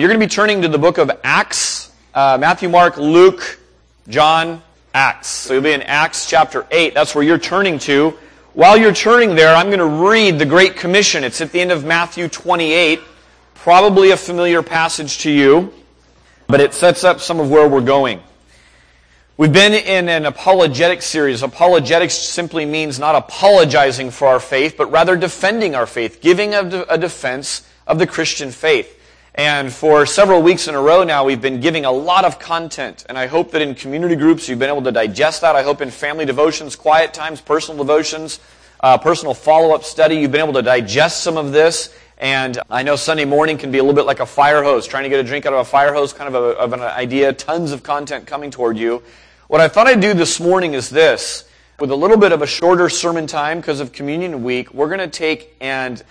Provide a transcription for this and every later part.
You're going to be turning to the book of Acts, uh, Matthew, Mark, Luke, John, Acts. So you'll be in Acts chapter 8. That's where you're turning to. While you're turning there, I'm going to read the Great Commission. It's at the end of Matthew 28, probably a familiar passage to you, but it sets up some of where we're going. We've been in an apologetic series. Apologetics simply means not apologizing for our faith, but rather defending our faith, giving a, a defense of the Christian faith. And for several weeks in a row now, we've been giving a lot of content. And I hope that in community groups, you've been able to digest that. I hope in family devotions, quiet times, personal devotions, uh, personal follow-up study, you've been able to digest some of this. And I know Sunday morning can be a little bit like a fire hose, trying to get a drink out of a fire hose, kind of, a, of an idea, tons of content coming toward you. What I thought I'd do this morning is this. With a little bit of a shorter sermon time because of communion week, we're going to take and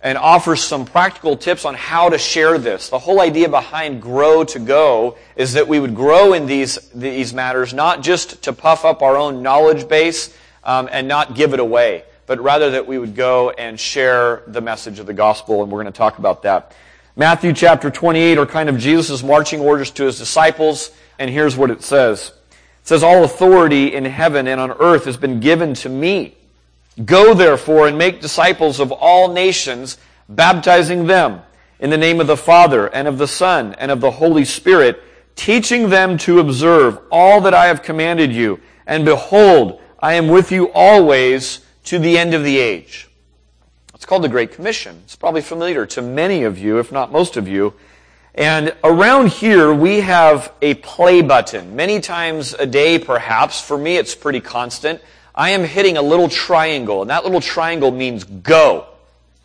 and offers some practical tips on how to share this. The whole idea behind Grow to Go is that we would grow in these, these matters, not just to puff up our own knowledge base um, and not give it away, but rather that we would go and share the message of the gospel, and we're going to talk about that. Matthew chapter 28 are kind of Jesus' marching orders to his disciples, and here's what it says. It says, All authority in heaven and on earth has been given to me. Go therefore and make disciples of all nations, baptizing them in the name of the Father and of the Son and of the Holy Spirit, teaching them to observe all that I have commanded you. And behold, I am with you always to the end of the age. It's called the Great Commission. It's probably familiar to many of you, if not most of you. And around here, we have a play button. Many times a day, perhaps. For me, it's pretty constant. I am hitting a little triangle, and that little triangle means go.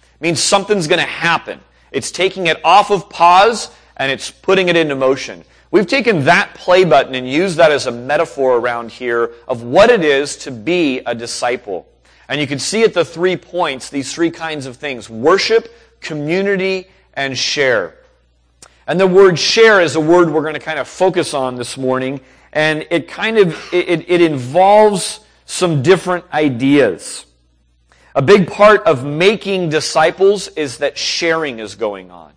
It means something's going to happen. It's taking it off of pause and it's putting it into motion. We've taken that play button and used that as a metaphor around here of what it is to be a disciple. And you can see at the three points these three kinds of things worship, community, and share. And the word share is a word we're going to kind of focus on this morning. And it kind of, it, it involves some different ideas. A big part of making disciples is that sharing is going on.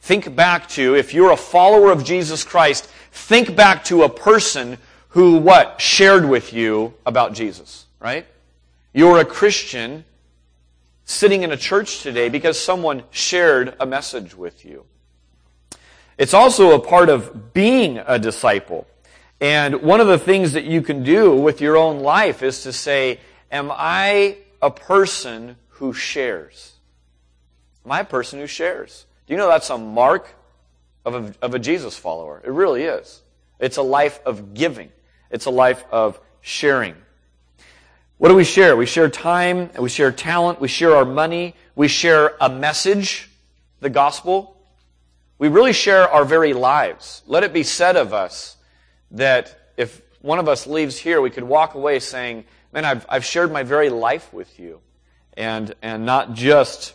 Think back to, if you're a follower of Jesus Christ, think back to a person who what? Shared with you about Jesus, right? You're a Christian sitting in a church today because someone shared a message with you. It's also a part of being a disciple. And one of the things that you can do with your own life is to say, Am I a person who shares? Am I a person who shares? Do you know that's a mark of a, of a Jesus follower? It really is. It's a life of giving, it's a life of sharing. What do we share? We share time, we share talent, we share our money, we share a message, the gospel. We really share our very lives. Let it be said of us that if one of us leaves here, we could walk away saying, Man, I've, I've shared my very life with you. And, and not just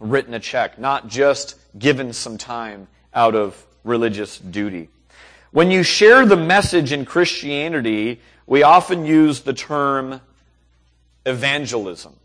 written a check, not just given some time out of religious duty. When you share the message in Christianity, we often use the term evangelism.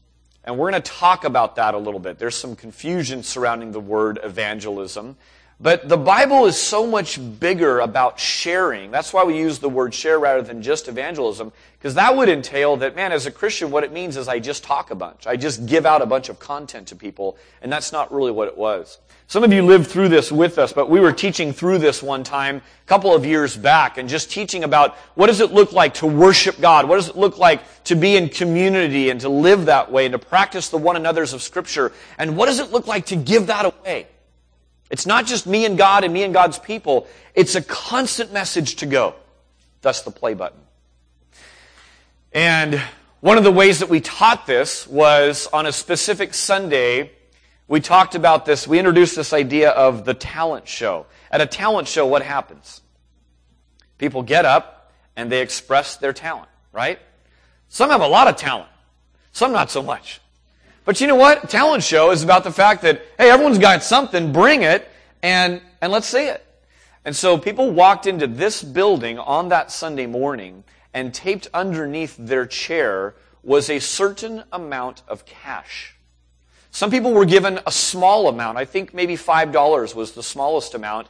And we're going to talk about that a little bit. There's some confusion surrounding the word evangelism. But the Bible is so much bigger about sharing. That's why we use the word share rather than just evangelism, because that would entail that, man, as a Christian, what it means is I just talk a bunch. I just give out a bunch of content to people, and that's not really what it was. Some of you lived through this with us, but we were teaching through this one time a couple of years back and just teaching about what does it look like to worship God? What does it look like to be in community and to live that way and to practice the one another's of Scripture? And what does it look like to give that away? It's not just me and God and me and God's people. It's a constant message to go. Thus the play button. And one of the ways that we taught this was on a specific Sunday, we talked about this, we introduced this idea of the talent show. At a talent show, what happens? People get up and they express their talent, right? Some have a lot of talent. Some not so much. But you know what? Talent show is about the fact that, hey, everyone's got something, bring it, and, and let's see it. And so people walked into this building on that Sunday morning, and taped underneath their chair was a certain amount of cash. Some people were given a small amount. I think maybe $5 was the smallest amount.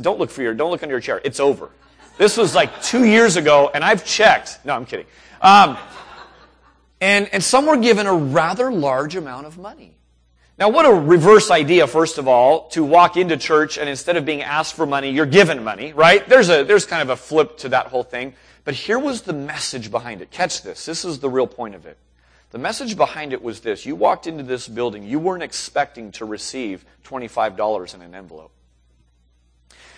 Don't look for your, don't look under your chair. It's over. This was like two years ago, and I've checked. No, I'm kidding. Um, and, and some were given a rather large amount of money. Now, what a reverse idea, first of all, to walk into church and instead of being asked for money, you're given money, right? There's a, there's kind of a flip to that whole thing. But here was the message behind it. Catch this. This is the real point of it. The message behind it was this. You walked into this building, you weren't expecting to receive $25 in an envelope.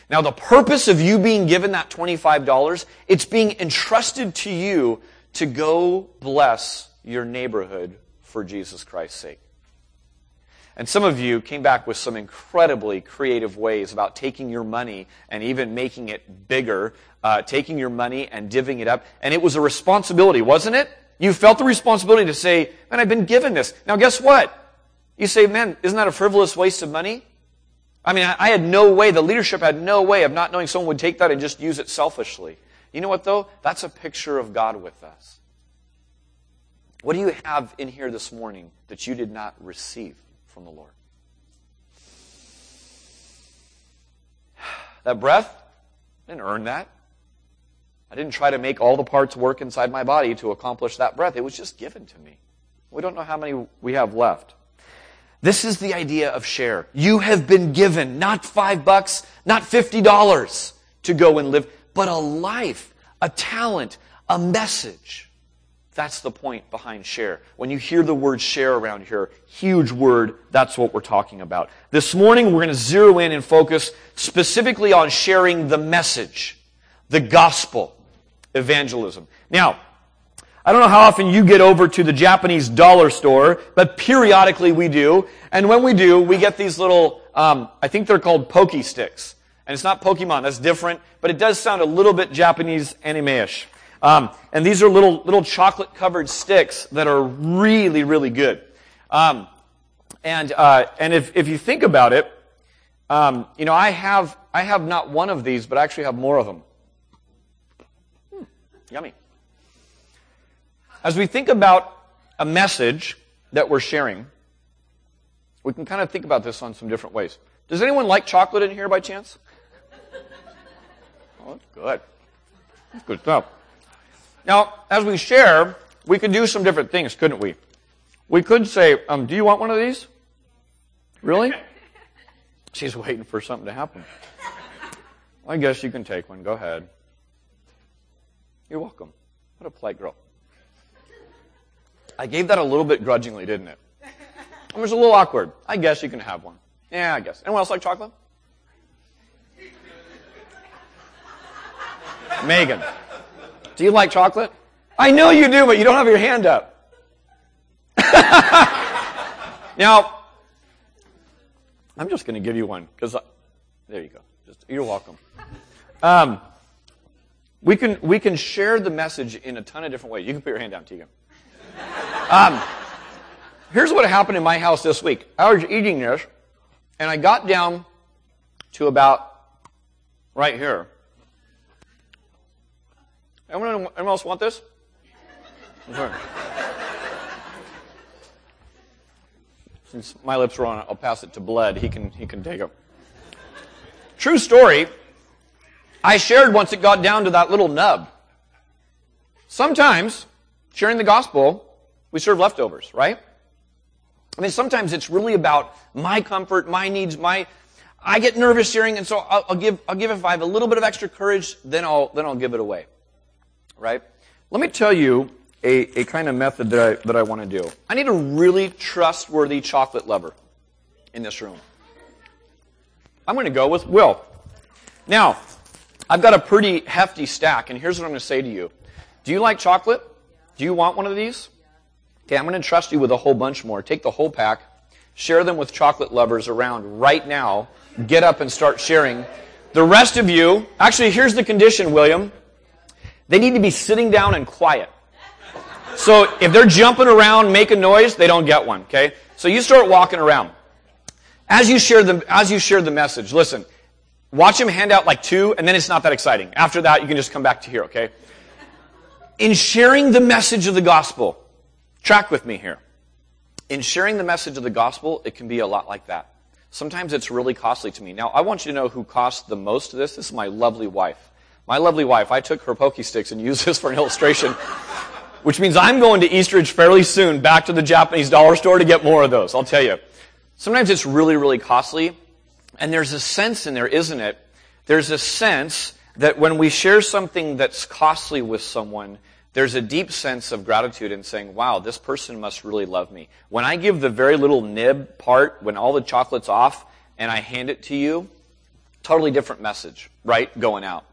Now, the purpose of you being given that $25, it's being entrusted to you to go bless your neighborhood for Jesus Christ's sake. And some of you came back with some incredibly creative ways about taking your money and even making it bigger, uh, taking your money and divvying it up. And it was a responsibility, wasn't it? You felt the responsibility to say, man, I've been given this. Now guess what? You say, man, isn't that a frivolous waste of money? I mean, I, I had no way, the leadership had no way of not knowing someone would take that and just use it selfishly. You know what though? That's a picture of God with us. What do you have in here this morning that you did not receive? from the Lord. That breath, I didn't earn that. I didn't try to make all the parts work inside my body to accomplish that breath. It was just given to me. We don't know how many we have left. This is the idea of share. You have been given not five bucks, not fifty dollars to go and live, but a life, a talent, a message. That's the point behind share. When you hear the word share around here, huge word, that's what we're talking about. This morning we're going to zero in and focus specifically on sharing the message, the gospel, evangelism. Now, I don't know how often you get over to the Japanese dollar store, but periodically we do. And when we do, we get these little, um, I think they're called Pocky Sticks. And it's not Pokemon, that's different, but it does sound a little bit Japanese anime-ish. Um, and these are little, little chocolate covered sticks that are really, really good. Um, and, uh, and if, if you think about it, um, you know, I have, I have not one of these, but I actually have more of them. Hmm, yummy. As we think about a message that we're sharing, we can kind of think about this on some different ways. Does anyone like chocolate in here by chance? Oh, that's good. That's good stuff. Now, as we share, we could do some different things, couldn't we? We could say, um, do you want one of these? Really? She's waiting for something to happen. I guess you can take one. Go ahead. You're welcome. What a polite girl. I gave that a little bit grudgingly, didn't it? It was a little awkward. I guess you can have one. Yeah, I guess. Anyone else like chocolate? Megan. Do you like chocolate? I know you do, but you don't have your hand up. now, I'm just going to give you one because there you go. Just, you're welcome. Um, we can we can share the message in a ton of different ways. You can put your hand down, Tegan. Um, here's what happened in my house this week. I was eating this, and I got down to about right here, Anyone, anyone else want this? Since my lips are on it, I'll pass it to Bled. He can, he can take it. True story. I shared once it got down to that little nub. Sometimes, sharing the gospel, we serve leftovers, right? I mean, sometimes it's really about my comfort, my needs, my, I get nervous sharing, and so I'll, I'll give, I'll give if I have a little bit of extra courage, then I'll, then I'll give it away right? Let me tell you a, a kind of method that I, that I want to do. I need a really trustworthy chocolate lover in this room. I'm going to go with Will. Now, I've got a pretty hefty stack, and here's what I'm going to say to you. Do you like chocolate? Do you want one of these? Okay, I'm going to trust you with a whole bunch more. Take the whole pack, share them with chocolate lovers around right now. Get up and start sharing. The rest of you, actually, here's the condition, William. They need to be sitting down and quiet. So if they're jumping around, making noise, they don't get one, okay? So you start walking around. As you share the, as you share the message, listen, watch them hand out like two, and then it's not that exciting. After that, you can just come back to here, okay? In sharing the message of the gospel, track with me here. in sharing the message of the gospel, it can be a lot like that. Sometimes it's really costly to me. Now, I want you to know who costs the most of this. This is my lovely wife. My lovely wife, I took her Poke Sticks and used this for an illustration, which means I'm going to Eastridge fairly soon back to the Japanese dollar store to get more of those. I'll tell you. Sometimes it's really, really costly. And there's a sense in there, isn't it? There's a sense that when we share something that's costly with someone, there's a deep sense of gratitude in saying, wow, this person must really love me. When I give the very little nib part, when all the chocolate's off, and I hand it to you, totally different message, right? Going out.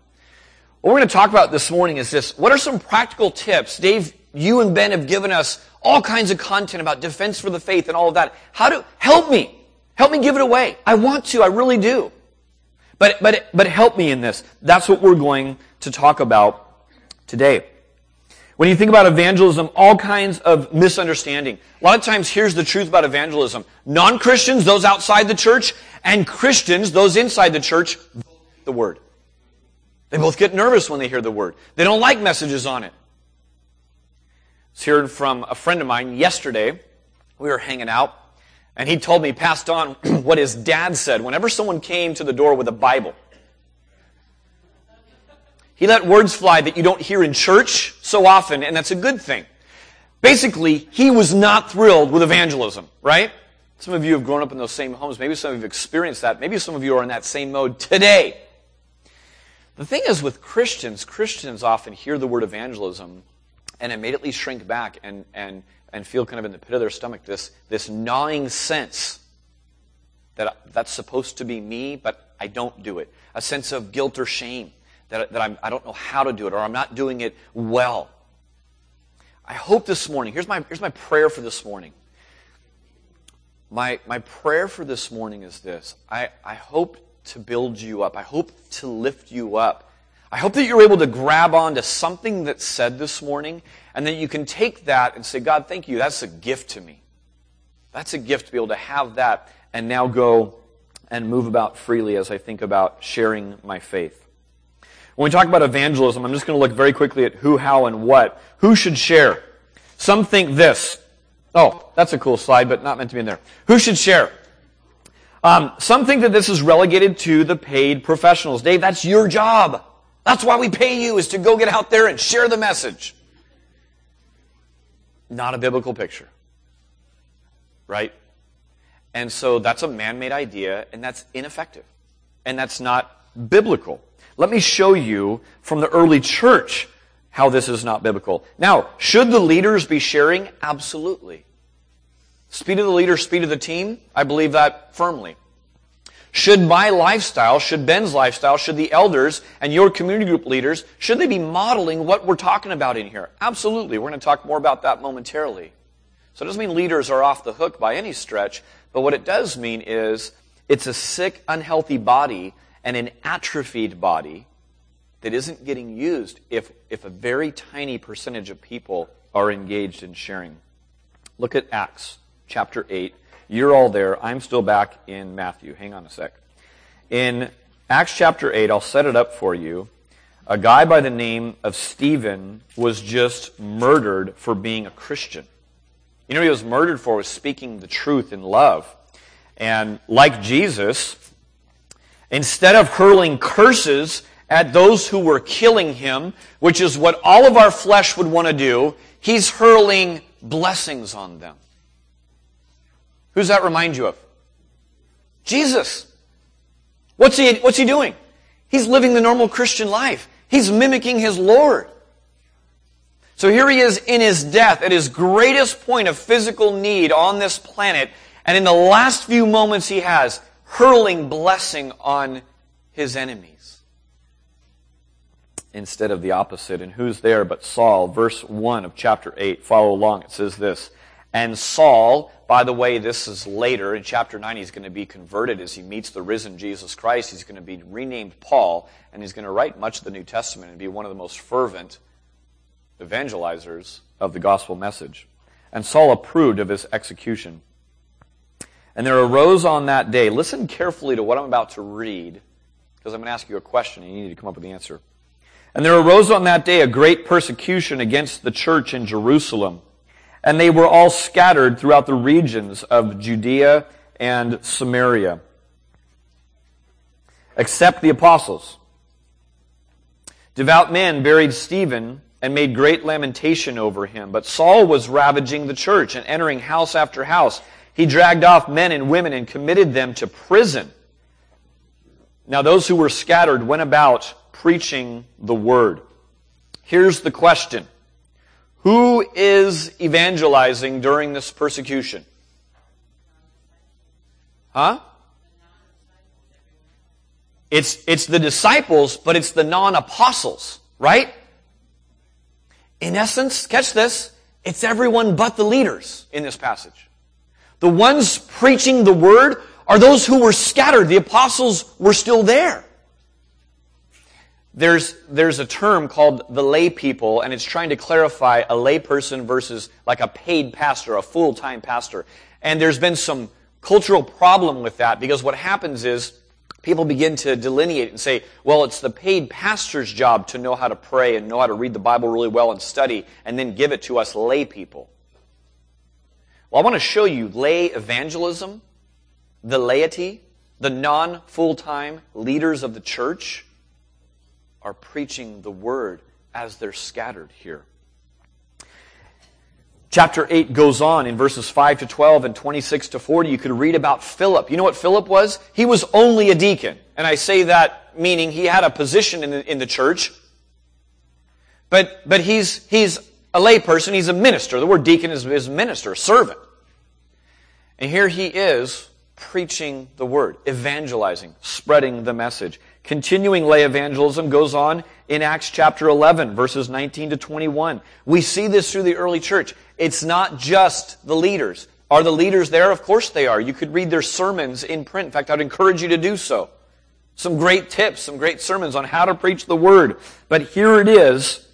What we're going to talk about this morning is this. What are some practical tips? Dave, you and Ben have given us all kinds of content about defense for the faith and all of that. How to, help me. Help me give it away. I want to. I really do. But, but, but help me in this. That's what we're going to talk about today. When you think about evangelism, all kinds of misunderstanding. A lot of times, here's the truth about evangelism. Non-Christians, those outside the church, and Christians, those inside the church, the word. They both get nervous when they hear the word. They don't like messages on it. I was hearing from a friend of mine yesterday. We were hanging out, and he told me, passed on what his dad said whenever someone came to the door with a Bible. He let words fly that you don't hear in church so often, and that's a good thing. Basically, he was not thrilled with evangelism, right? Some of you have grown up in those same homes. Maybe some of you have experienced that. Maybe some of you are in that same mode today. The thing is with Christians, Christians often hear the word evangelism and immediately shrink back and, and, and feel kind of in the pit of their stomach this, this gnawing sense that that's supposed to be me, but I don't do it. A sense of guilt or shame that, that I'm, I don't know how to do it or I'm not doing it well. I hope this morning, here's my, here's my prayer for this morning. My, my prayer for this morning is this. I, I hope to build you up. I hope to lift you up. I hope that you're able to grab onto something that's said this morning and that you can take that and say, God, thank you. That's a gift to me. That's a gift to be able to have that and now go and move about freely as I think about sharing my faith. When we talk about evangelism, I'm just going to look very quickly at who, how, and what. Who should share? Some think this. Oh, that's a cool slide, but not meant to be in there. Who should share? Um, some think that this is relegated to the paid professionals. Dave, that's your job. That's why we pay you, is to go get out there and share the message. Not a biblical picture. Right? And so that's a man-made idea, and that's ineffective. And that's not biblical. Let me show you from the early church how this is not biblical. Now, should the leaders be sharing? Absolutely. Speed of the leader, speed of the team. I believe that firmly. Should my lifestyle, should Ben's lifestyle, should the elders and your community group leaders, should they be modeling what we're talking about in here? Absolutely. We're going to talk more about that momentarily. So it doesn't mean leaders are off the hook by any stretch, but what it does mean is it's a sick, unhealthy body and an atrophied body that isn't getting used if, if a very tiny percentage of people are engaged in sharing. Look at Acts chapter 8. You're all there. I'm still back in Matthew. Hang on a sec. In Acts chapter 8, I'll set it up for you. A guy by the name of Stephen was just murdered for being a Christian. You know he was murdered for was speaking the truth in love. And like Jesus, instead of hurling curses at those who were killing him, which is what all of our flesh would want to do, he's hurling blessings on them. Who's that remind you of? Jesus. What's he, what's he doing? He's living the normal Christian life. He's mimicking his Lord. So here he is in his death, at his greatest point of physical need on this planet, and in the last few moments he has, hurling blessing on his enemies. Instead of the opposite. And who's there but Saul? Verse 1 of chapter 8. Follow along. It says this. And Saul, by the way, this is later in chapter 9, he's going to be converted as he meets the risen Jesus Christ. He's going to be renamed Paul, and he's going to write much of the New Testament and be one of the most fervent evangelizers of the gospel message. And Saul approved of his execution. And there arose on that day, listen carefully to what I'm about to read, because I'm going to ask you a question and you need to come up with the answer. And there arose on that day a great persecution against the church in Jerusalem And they were all scattered throughout the regions of Judea and Samaria, except the apostles. Devout men buried Stephen and made great lamentation over him. But Saul was ravaging the church and entering house after house. He dragged off men and women and committed them to prison. Now those who were scattered went about preaching the word. Here's the question. Who is evangelizing during this persecution? Huh? It's, it's the disciples, but it's the non-apostles, right? In essence, catch this, it's everyone but the leaders in this passage. The ones preaching the word are those who were scattered. The apostles were still there. There's, there's a term called the lay people, and it's trying to clarify a lay person versus like a paid pastor, a full-time pastor. And there's been some cultural problem with that because what happens is people begin to delineate and say, well, it's the paid pastor's job to know how to pray and know how to read the Bible really well and study and then give it to us lay people. Well, I want to show you lay evangelism, the laity, the non full-time leaders of the church are preaching the word as they're scattered here. Chapter 8 goes on in verses 5 to 12 and 26 to 40. You could read about Philip. You know what Philip was? He was only a deacon. And I say that meaning he had a position in the, in the church. But, but he's, he's a layperson. He's a minister. The word deacon is, is minister, servant. And here he is preaching the word, evangelizing, spreading the message. Continuing lay evangelism goes on in Acts chapter 11, verses 19 to 21. We see this through the early church. It's not just the leaders. Are the leaders there? Of course they are. You could read their sermons in print. In fact, I'd encourage you to do so. Some great tips, some great sermons on how to preach the word. But here it is,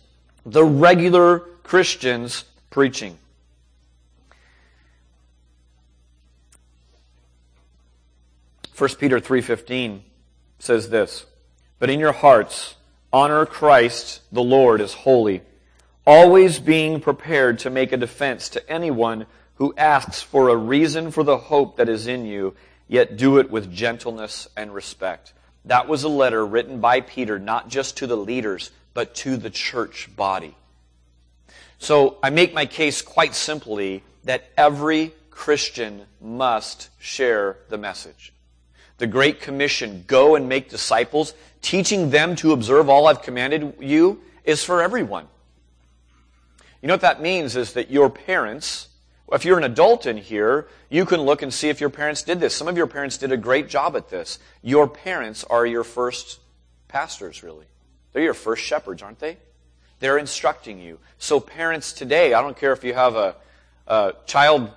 the regular Christians preaching. 1 Peter 3:15 says this, "But in your hearts honor Christ the Lord as holy, always being prepared to make a defense to anyone who asks for a reason for the hope that is in you, yet do it with gentleness and respect." That was a letter written by Peter not just to the leaders, but to the church body. So I make my case quite simply that every Christian must share the message the Great Commission, go and make disciples, teaching them to observe all I've commanded you, is for everyone. You know what that means is that your parents, if you're an adult in here, you can look and see if your parents did this. Some of your parents did a great job at this. Your parents are your first pastors, really. They're your first shepherds, aren't they? They're instructing you. So parents today, I don't care if you have a, a child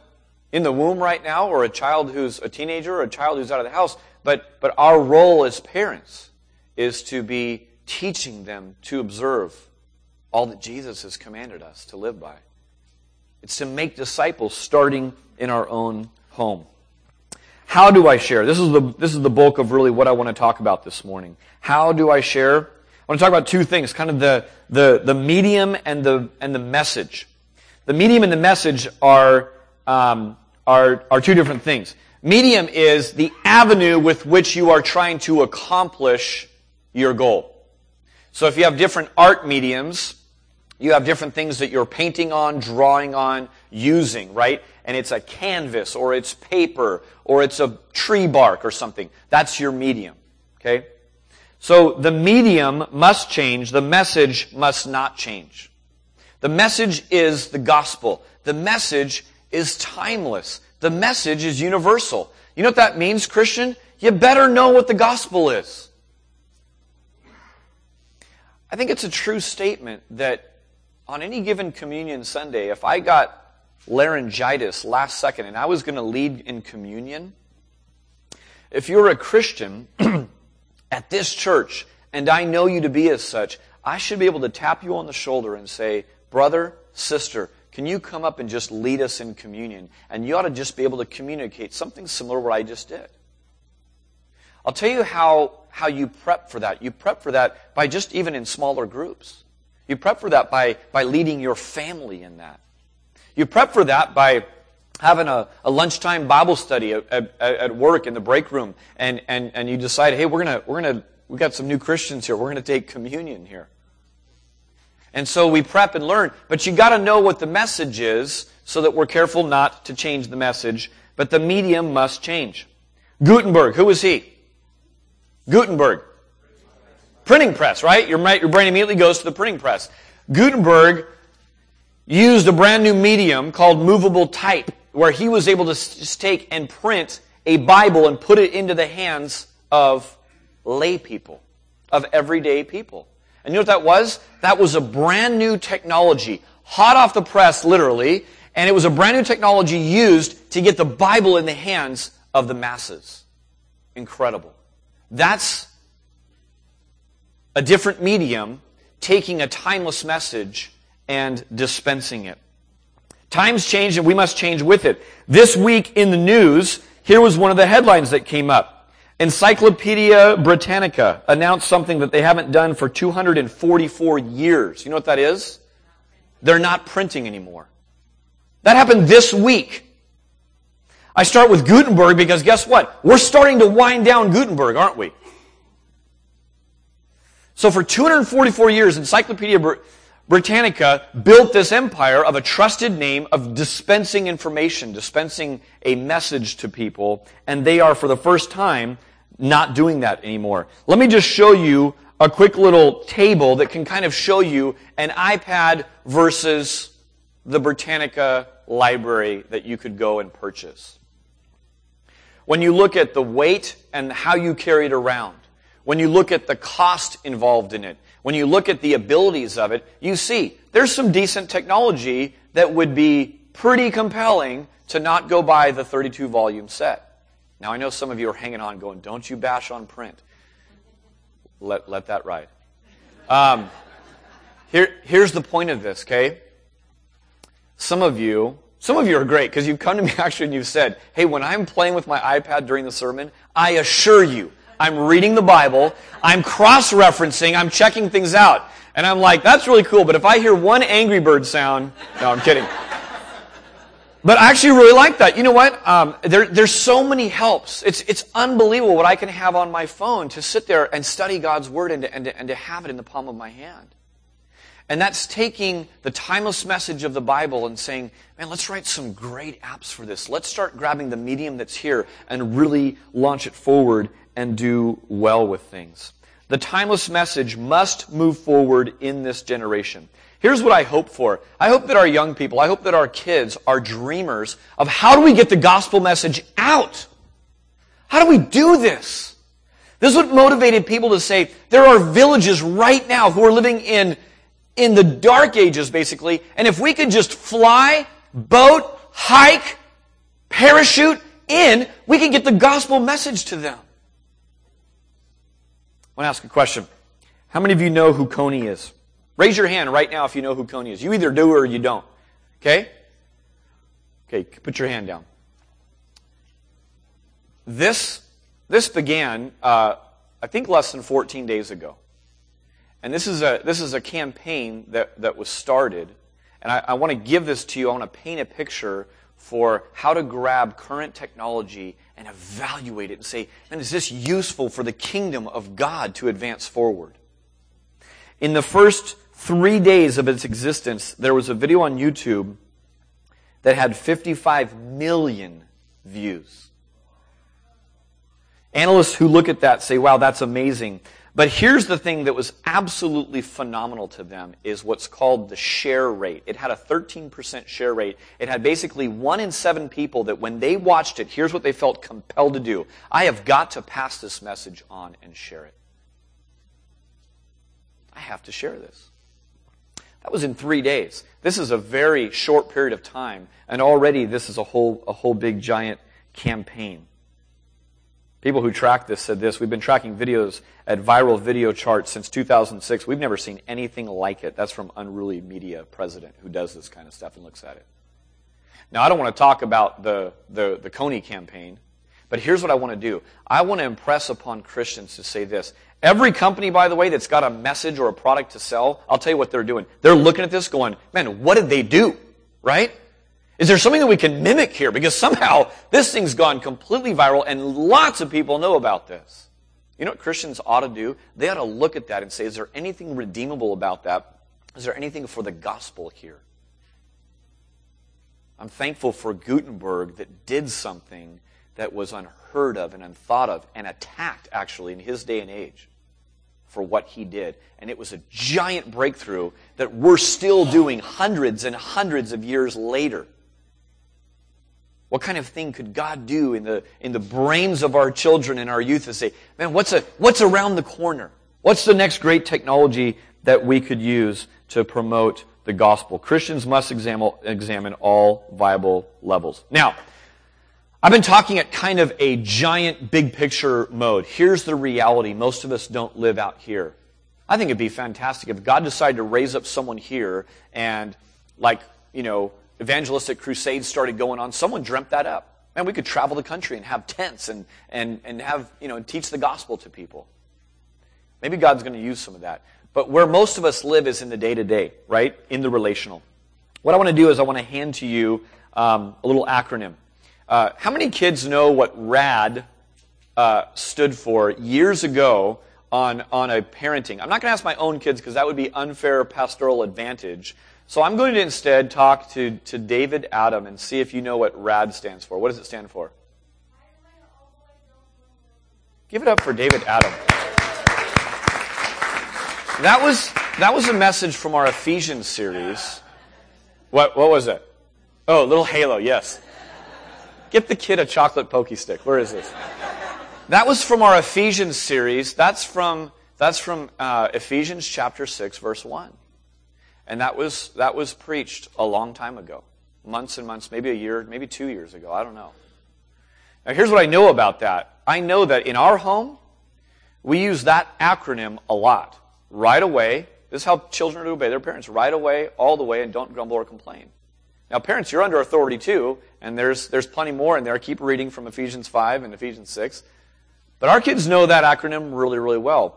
in the womb right now or a child who's a teenager or a child who's out of the house, but, but our role as parents is to be teaching them to observe all that Jesus has commanded us to live by. It's to make disciples starting in our own home. How do I share? This is the, this is the bulk of really what I want to talk about this morning. How do I share? I want to talk about two things, kind of the, the, the medium and the, and the message. The medium and the message are, um, are, are two different things. Medium is the avenue with which you are trying to accomplish your goal. So if you have different art mediums, you have different things that you're painting on, drawing on, using, right? And it's a canvas or it's paper or it's a tree bark or something. That's your medium. Okay? So the medium must change. The message must not change. The message is the gospel. The message is timeless. The message is universal. You know what that means, Christian? You better know what the gospel is. I think it's a true statement that on any given communion Sunday, if I got laryngitis last second and I was going to lead in communion, if you're a Christian at this church and I know you to be as such, I should be able to tap you on the shoulder and say, brother, sister, can you come up and just lead us in communion? And you ought to just be able to communicate something similar to what I just did. I'll tell you how, how you prep for that. You prep for that by just even in smaller groups. You prep for that by, by leading your family in that. You prep for that by having a, a lunchtime Bible study at, at, at, work in the break room, and, and, and you decide, hey, we're gonna, we're gonna, we got some new Christians here. We're gonna take communion here. And so we prep and learn, but you gotta know what the message is so that we're careful not to change the message, but the medium must change. Gutenberg, who was he? Gutenberg. Printing press, right? Your, your brain immediately goes to the printing press. Gutenberg used a brand new medium called movable type, where he was able to take and print a Bible and put it into the hands of lay people, of everyday people. And you know what that was? That was a brand new technology, hot off the press, literally, and it was a brand new technology used to get the Bible in the hands of the masses. Incredible. That's a different medium taking a timeless message and dispensing it. Times change and we must change with it. This week in the news, here was one of the headlines that came up. Encyclopedia Britannica announced something that they haven't done for 244 years. You know what that is? They're not printing anymore. That happened this week. I start with Gutenberg because guess what? We're starting to wind down Gutenberg, aren't we? So for 244 years, Encyclopedia Britannica built this empire of a trusted name of dispensing information, dispensing a message to people, and they are for the first time not doing that anymore. Let me just show you a quick little table that can kind of show you an iPad versus the Britannica library that you could go and purchase. When you look at the weight and how you carry it around, when you look at the cost involved in it, when you look at the abilities of it, you see there's some decent technology that would be pretty compelling to not go buy the 32 volume set. Now I know some of you are hanging on going, don't you bash on print. Let, let that ride. Um, here, here's the point of this, okay? Some of you, some of you are great because you've come to me actually and you've said, hey, when I'm playing with my iPad during the sermon, I assure you, I'm reading the Bible, I'm cross-referencing, I'm checking things out. And I'm like, that's really cool, but if I hear one Angry Bird sound, no, I'm kidding. But I actually really like that. You know what? Um, there, there's so many helps. It's, it's unbelievable what I can have on my phone to sit there and study God's Word and to, and, to, and to have it in the palm of my hand. And that's taking the timeless message of the Bible and saying, man, let's write some great apps for this. Let's start grabbing the medium that's here and really launch it forward and do well with things. The timeless message must move forward in this generation. Here's what I hope for. I hope that our young people, I hope that our kids are dreamers of how do we get the gospel message out? How do we do this? This is what motivated people to say, there are villages right now who are living in, in the dark ages, basically, and if we could just fly, boat, hike, parachute in, we can get the gospel message to them. I want to ask a question. How many of you know who Kony is? Raise your hand right now if you know who Kony is. You either do or you don't. Okay? Okay, put your hand down. This, this began, uh, I think, less than 14 days ago. And this is a, this is a campaign that, that was started. And I, I want to give this to you. I want to paint a picture for how to grab current technology and evaluate it and say, man, is this useful for the kingdom of God to advance forward? In the first three days of its existence, there was a video on YouTube that had 55 million views. Analysts who look at that say, wow, that's amazing. But here's the thing that was absolutely phenomenal to them is what's called the share rate. It had a 13% share rate. It had basically one in seven people that when they watched it, here's what they felt compelled to do. I have got to pass this message on and share it. I have to share this. That was in three days. This is a very short period of time, and already this is a whole, a whole big giant campaign. People who track this said this. We've been tracking videos at viral video charts since 2006. We've never seen anything like it. That's from Unruly Media president who does this kind of stuff and looks at it. Now, I don't want to talk about the, the, the Kony campaign, but here's what I want to do. I want to impress upon Christians to say this. Every company, by the way, that's got a message or a product to sell, I'll tell you what they're doing. They're looking at this going, man, what did they do? Right? Is there something that we can mimic here? Because somehow this thing's gone completely viral and lots of people know about this. You know what Christians ought to do? They ought to look at that and say, is there anything redeemable about that? Is there anything for the gospel here? I'm thankful for Gutenberg that did something that was unheard of and unthought of and attacked, actually, in his day and age for what he did. And it was a giant breakthrough that we're still doing hundreds and hundreds of years later. What kind of thing could God do in the, in the brains of our children and our youth to say, man, what's, a, what's around the corner? What's the next great technology that we could use to promote the gospel? Christians must examine, examine all viable levels. Now, I've been talking at kind of a giant big picture mode. Here's the reality. Most of us don't live out here. I think it'd be fantastic if God decided to raise up someone here and like, you know, evangelistic crusades started going on. Someone dreamt that up. And we could travel the country and have tents and, and, and have, you know, teach the gospel to people. Maybe God's going to use some of that. But where most of us live is in the day to day, right? In the relational. What I want to do is I want to hand to you um, a little acronym. Uh, how many kids know what RAD uh, stood for years ago on, on a parenting? I'm not going to ask my own kids because that would be unfair pastoral advantage. So I'm going to instead talk to, to David Adam and see if you know what RAD stands for. What does it stand for? Give it up for David Adam. That was, that was a message from our Ephesians series. What, what was it? Oh, little halo, yes. Get the kid a chocolate Pocky stick. Where is this? That was from our Ephesians series. That's from, that's from uh, Ephesians chapter 6, verse 1. And that was, that was preached a long time ago. Months and months, maybe a year, maybe two years ago. I don't know. Now, here's what I know about that. I know that in our home, we use that acronym a lot. Right away. This is how children obey their parents. Right away, all the way, and don't grumble or complain. Now, parents, you're under authority too, and there's, there's plenty more in there. Keep reading from Ephesians 5 and Ephesians 6. But our kids know that acronym really, really well.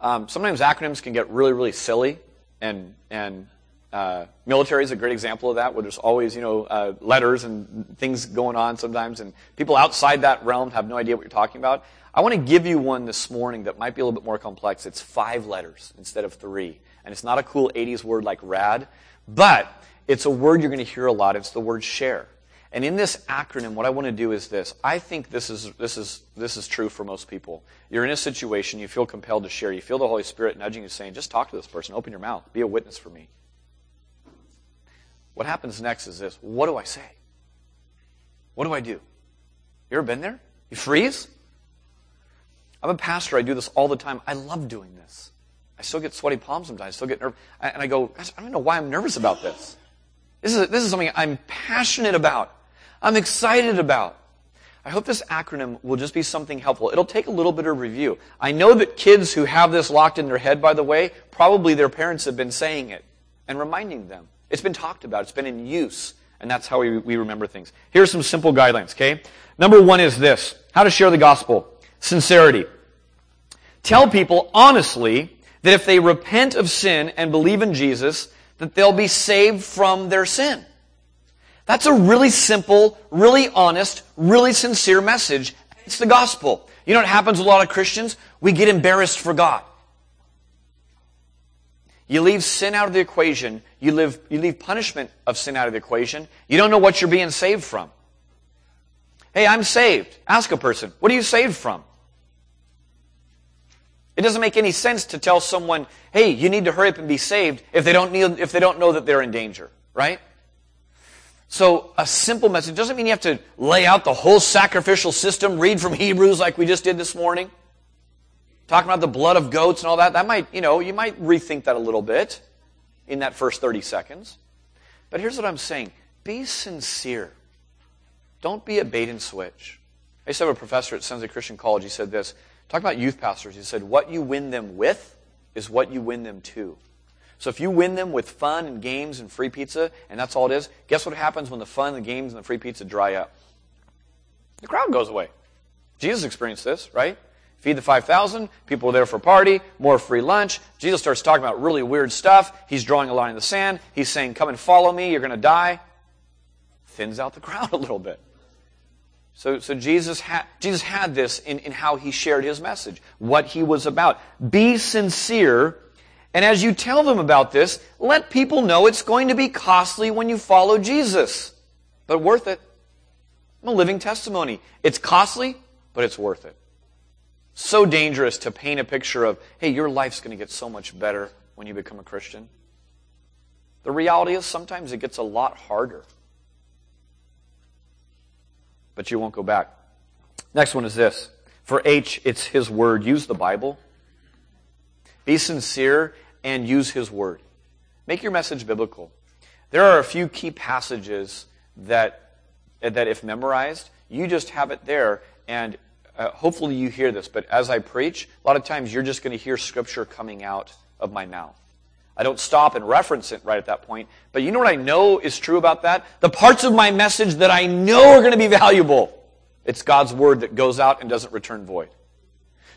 Um, sometimes acronyms can get really, really silly, and, and uh, military is a great example of that, where there's always, you know, uh, letters and things going on sometimes, and people outside that realm have no idea what you're talking about. I want to give you one this morning that might be a little bit more complex. It's five letters instead of three. And it's not a cool 80s word like rad, but it's a word you're going to hear a lot. It's the word share. And in this acronym, what I want to do is this. I think this is, this is, this is true for most people. You're in a situation, you feel compelled to share. You feel the Holy Spirit nudging you, saying, just talk to this person, open your mouth, be a witness for me. What happens next is this what do I say? What do I do? You ever been there? You freeze? I'm a pastor. I do this all the time. I love doing this. I still get sweaty palms sometimes. I still get nervous. And I go, I don't know why I'm nervous about this. This is, this is something I'm passionate about. I'm excited about. I hope this acronym will just be something helpful. It'll take a little bit of review. I know that kids who have this locked in their head, by the way, probably their parents have been saying it and reminding them. It's been talked about. It's been in use. And that's how we, we remember things. Here's some simple guidelines, okay? Number one is this. How to share the gospel. Sincerity. Tell people honestly that if they repent of sin and believe in Jesus, that they'll be saved from their sin. That's a really simple, really honest, really sincere message. It's the gospel. You know what happens with a lot of Christians? We get embarrassed for God. You leave sin out of the equation. You, live, you leave punishment of sin out of the equation. You don't know what you're being saved from. Hey, I'm saved. Ask a person, what are you saved from? It doesn't make any sense to tell someone, hey, you need to hurry up and be saved if they don't, need, if they don't know that they're in danger, right? So a simple message doesn't mean you have to lay out the whole sacrificial system, read from Hebrews like we just did this morning. Talking about the blood of goats and all that. That might, you know, you might rethink that a little bit in that first 30 seconds. But here's what I'm saying. Be sincere. Don't be a bait and switch. I used to have a professor at San Jose Christian College. He said this. Talk about youth pastors. He said, what you win them with is what you win them to. So if you win them with fun and games and free pizza, and that's all it is, guess what happens when the fun, and the games, and the free pizza dry up? The crowd goes away. Jesus experienced this, right? Feed the 5,000, people are there for a party, more free lunch. Jesus starts talking about really weird stuff. He's drawing a line in the sand. He's saying, come and follow me, you're going to die. thins out the crowd a little bit. So, so Jesus, had, Jesus had this in, in how he shared his message, what he was about. Be sincere, and as you tell them about this, let people know it's going to be costly when you follow Jesus, but worth it. I'm a living testimony. It's costly, but it's worth it. So dangerous to paint a picture of, hey, your life's going to get so much better when you become a Christian. The reality is sometimes it gets a lot harder but you won't go back. Next one is this. For H, it's His Word. Use the Bible. Be sincere and use His Word. Make your message biblical. There are a few key passages that, that if memorized, you just have it there, and uh, hopefully you hear this. But as I preach, a lot of times you're just going to hear Scripture coming out of my mouth. I don't stop and reference it right at that point. But you know what I know is true about that? The parts of my message that I know are going to be valuable. It's God's word that goes out and doesn't return void.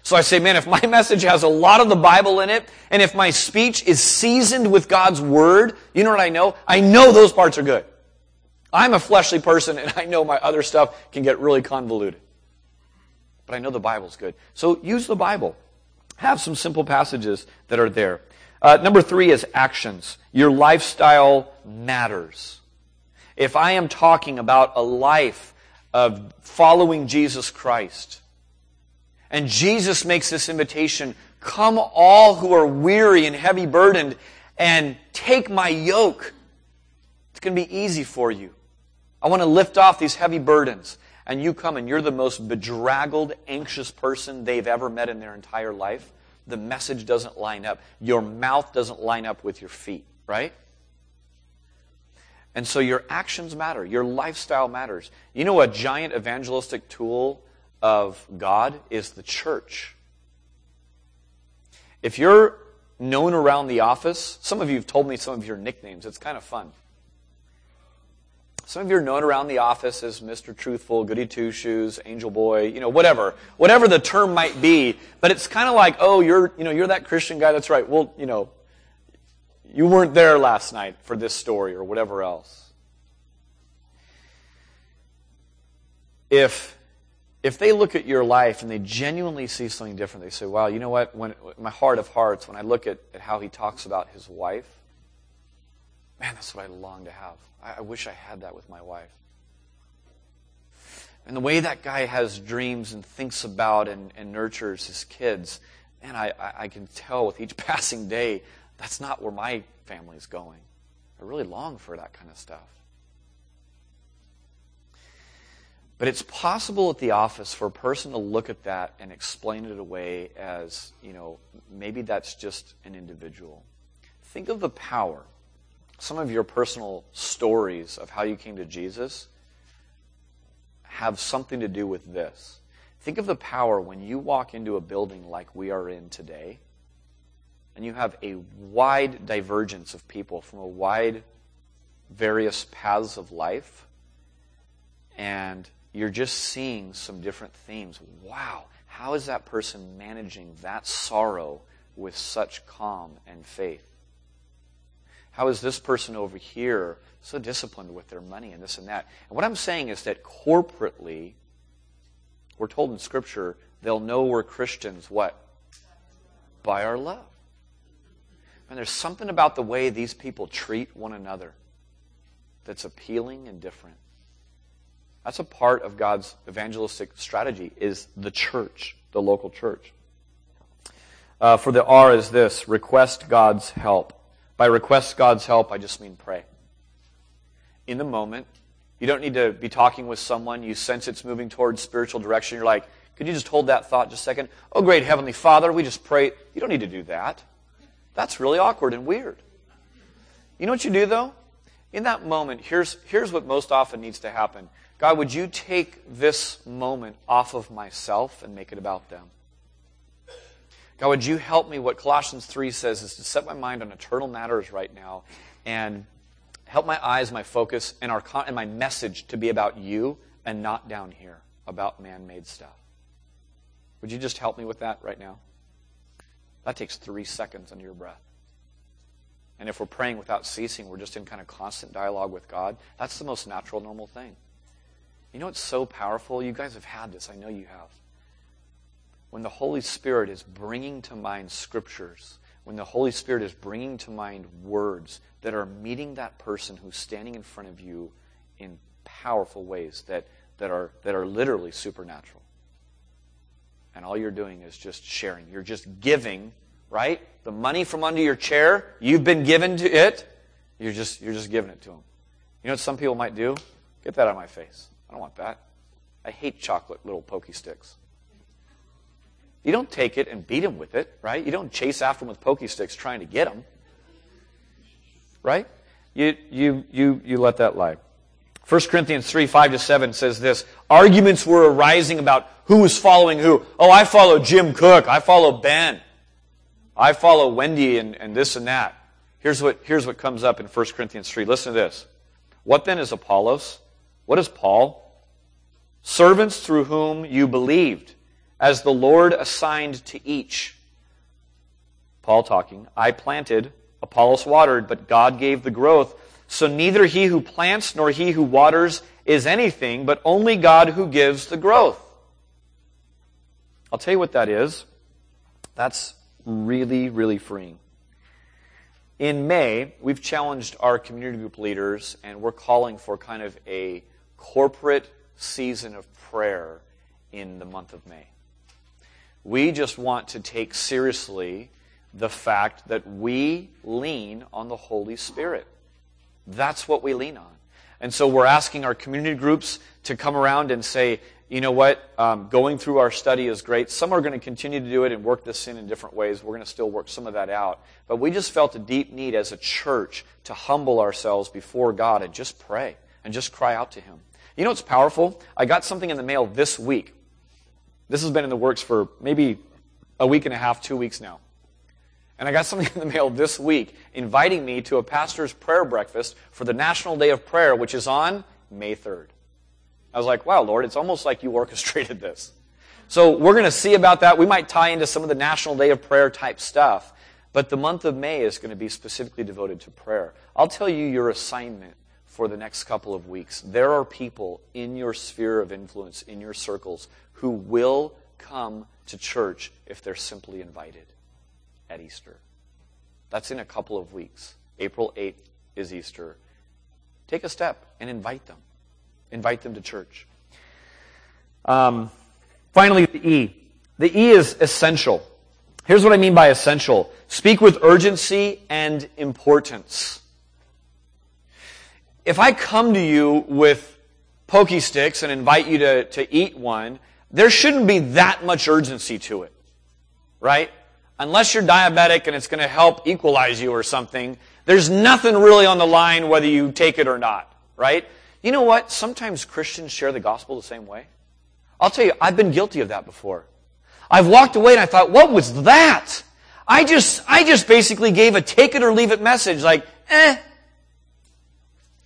So I say, man, if my message has a lot of the Bible in it, and if my speech is seasoned with God's word, you know what I know? I know those parts are good. I'm a fleshly person, and I know my other stuff can get really convoluted. But I know the Bible's good. So use the Bible. Have some simple passages that are there. Uh, number three is actions. Your lifestyle matters. If I am talking about a life of following Jesus Christ, and Jesus makes this invitation, come all who are weary and heavy burdened, and take my yoke. It's going to be easy for you. I want to lift off these heavy burdens. And you come and you're the most bedraggled, anxious person they've ever met in their entire life the message doesn't line up. Your mouth doesn't line up with your feet, right? And so your actions matter. Your lifestyle matters. You know, a giant evangelistic tool of God is the church. If you're known around the office, some of you have told me some of your nicknames. It's kind of fun. Some of you are known around the office as Mr. Truthful, Goody Two Shoes, Angel Boy, you know, whatever, whatever the term might be. But it's kind of like, oh, you're, you know, you're that Christian guy. That's right. Well, you know, you weren't there last night for this story or whatever else. If if they look at your life and they genuinely see something different, they say, wow, you know what? When my heart of hearts, when I look at, at how he talks about his wife, man, that's what I long to have. I, I wish I had that with my wife. And the way that guy has dreams and thinks about and, and nurtures his kids, man, I, I can tell with each passing day, that's not where my family's going. I really long for that kind of stuff. But it's possible at the office for a person to look at that and explain it away as, you know, maybe that's just an individual. Think of the power some of your personal stories of how you came to Jesus have something to do with this. Think of the power when you walk into a building like we are in today, and you have a wide divergence of people from a wide, various paths of life, and you're just seeing some different themes. Wow, how is that person managing that sorrow with such calm and faith? How is this person over here so disciplined with their money and this and that? And what I'm saying is that corporately, we're told in Scripture, they'll know we're Christians, what? By our love. And there's something about the way these people treat one another that's appealing and different. That's a part of God's evangelistic strategy is the church, the local church. Uh, for the R is this, request God's help. By request God's help, I just mean pray. In the moment, you don't need to be talking with someone. You sense it's moving towards spiritual direction. You're like, could you just hold that thought just a second? Oh, great Heavenly Father, we just pray. You don't need to do that. That's really awkward and weird. You know what you do, though? In that moment, here's, here's what most often needs to happen God, would you take this moment off of myself and make it about them? God, would you help me? What Colossians 3 says is to set my mind on eternal matters right now and help my eyes, my focus, and, our, and my message to be about you and not down here about man made stuff. Would you just help me with that right now? That takes three seconds under your breath. And if we're praying without ceasing, we're just in kind of constant dialogue with God. That's the most natural, normal thing. You know what's so powerful? You guys have had this. I know you have. When the Holy Spirit is bringing to mind scriptures, when the Holy Spirit is bringing to mind words that are meeting that person who's standing in front of you in powerful ways that, that, are, that are literally supernatural. And all you're doing is just sharing. You're just giving, right? The money from under your chair, you've been given to it. You're just, you're just giving it to them. You know what some people might do? Get that out of my face. I don't want that. I hate chocolate little Pocky sticks. You don't take it and beat them with it, right? You don't chase after them with Pocky sticks trying to get them. Right? You, you, you, you let that lie. 1 Corinthians 3, 5 to 7 says this. Arguments were arising about who was following who. Oh, I follow Jim Cook. I follow Ben. I follow Wendy and, and this and that. Here's what, here's what comes up in 1 Corinthians 3. Listen to this. What then is Apollos? What is Paul? Servants through whom you believed, as the Lord assigned to each. Paul talking. I planted, Apollos watered, but God gave the growth. So neither he who plants nor he who waters is anything, but only God who gives the growth. I'll tell you what that is. That's really, really freeing. In May, we've challenged our community group leaders, and we're calling for kind of a corporate season of prayer in the month of May. We just want to take seriously the fact that we lean on the Holy Spirit. That's what we lean on. And so we're asking our community groups to come around and say, you know what, um, going through our study is great. Some are going to continue to do it and work this in in different ways. We're going to still work some of that out. But we just felt a deep need as a church to humble ourselves before God and just pray and just cry out to Him. You know what's powerful? I got something in the mail this week. This has been in the works for maybe a week and a half, two weeks now. And I got something in the mail this week inviting me to a pastor's prayer breakfast for the National Day of Prayer, which is on May 3rd. I was like, wow, Lord, it's almost like you orchestrated this. So we're going to see about that. We might tie into some of the National Day of Prayer type stuff. But the month of May is going to be specifically devoted to prayer. I'll tell you your assignment for the next couple of weeks. There are people in your sphere of influence, in your circles, who will come to church if they're simply invited at Easter. That's in a couple of weeks. April 8th is Easter. Take a step and invite them. Invite them to church. Um, finally, the E. The E is essential. Here's what I mean by essential speak with urgency and importance. If I come to you with Pocky sticks and invite you to, to eat one, there shouldn't be that much urgency to it. Right? Unless you're diabetic and it's going to help equalize you or something, there's nothing really on the line whether you take it or not. Right? You know what? Sometimes Christians share the gospel the same way. I'll tell you, I've been guilty of that before. I've walked away and I thought, what was that? I just, I just basically gave a take it or leave it message like, eh.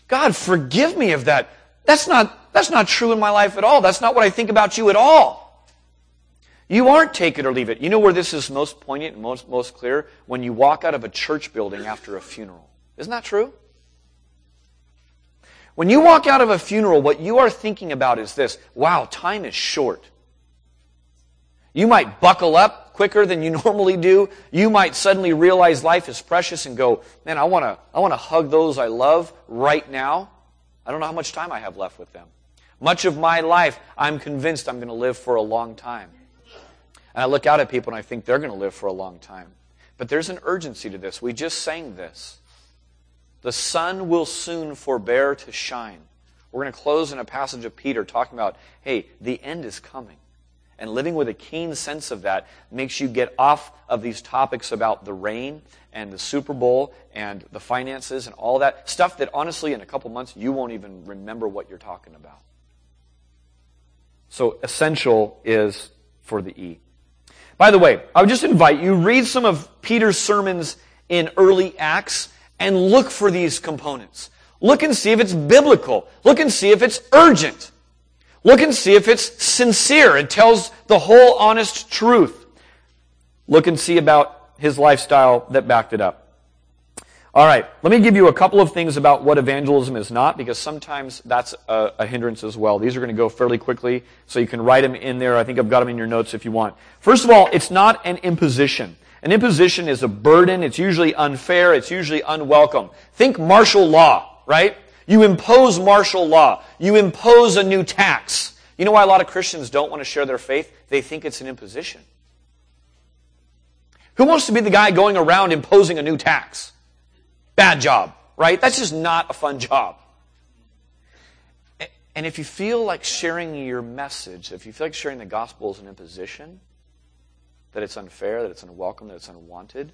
God, forgive me of that. That's not, that's not true in my life at all. That's not what I think about you at all. You aren't take it or leave it. You know where this is most poignant and most, most clear? When you walk out of a church building after a funeral. Isn't that true? When you walk out of a funeral, what you are thinking about is this wow, time is short. You might buckle up quicker than you normally do. You might suddenly realize life is precious and go, man, I want to I want to hug those I love right now. I don't know how much time I have left with them. Much of my life, I'm convinced I'm going to live for a long time. And I look out at people and I think they're going to live for a long time. But there's an urgency to this. We just sang this. The sun will soon forbear to shine. We're going to close in a passage of Peter talking about, hey, the end is coming. And living with a keen sense of that makes you get off of these topics about the rain and the Super Bowl and the finances and all that stuff that honestly, in a couple months, you won't even remember what you're talking about. So, essential is for the E. By the way, I would just invite you, read some of Peter's sermons in early Acts and look for these components. Look and see if it's biblical. Look and see if it's urgent. Look and see if it's sincere. It tells the whole honest truth. Look and see about his lifestyle that backed it up. All right, let me give you a couple of things about what evangelism is not, because sometimes that's a, a, hindrance as well. These are going to go fairly quickly, so you can write them in there. I think I've got them in your notes if you want. First of all, it's not an imposition. An imposition is a burden. It's usually unfair. It's usually unwelcome. Think martial law, right? You impose martial law. You impose a new tax. You know why a lot of Christians don't want to share their faith? They think it's an imposition. Who wants to be the guy going around imposing a new tax? Bad job, right? That's just not a fun job. And if you feel like sharing your message, if you feel like sharing the gospel is an imposition, that it's unfair, that it's unwelcome, that it's unwanted,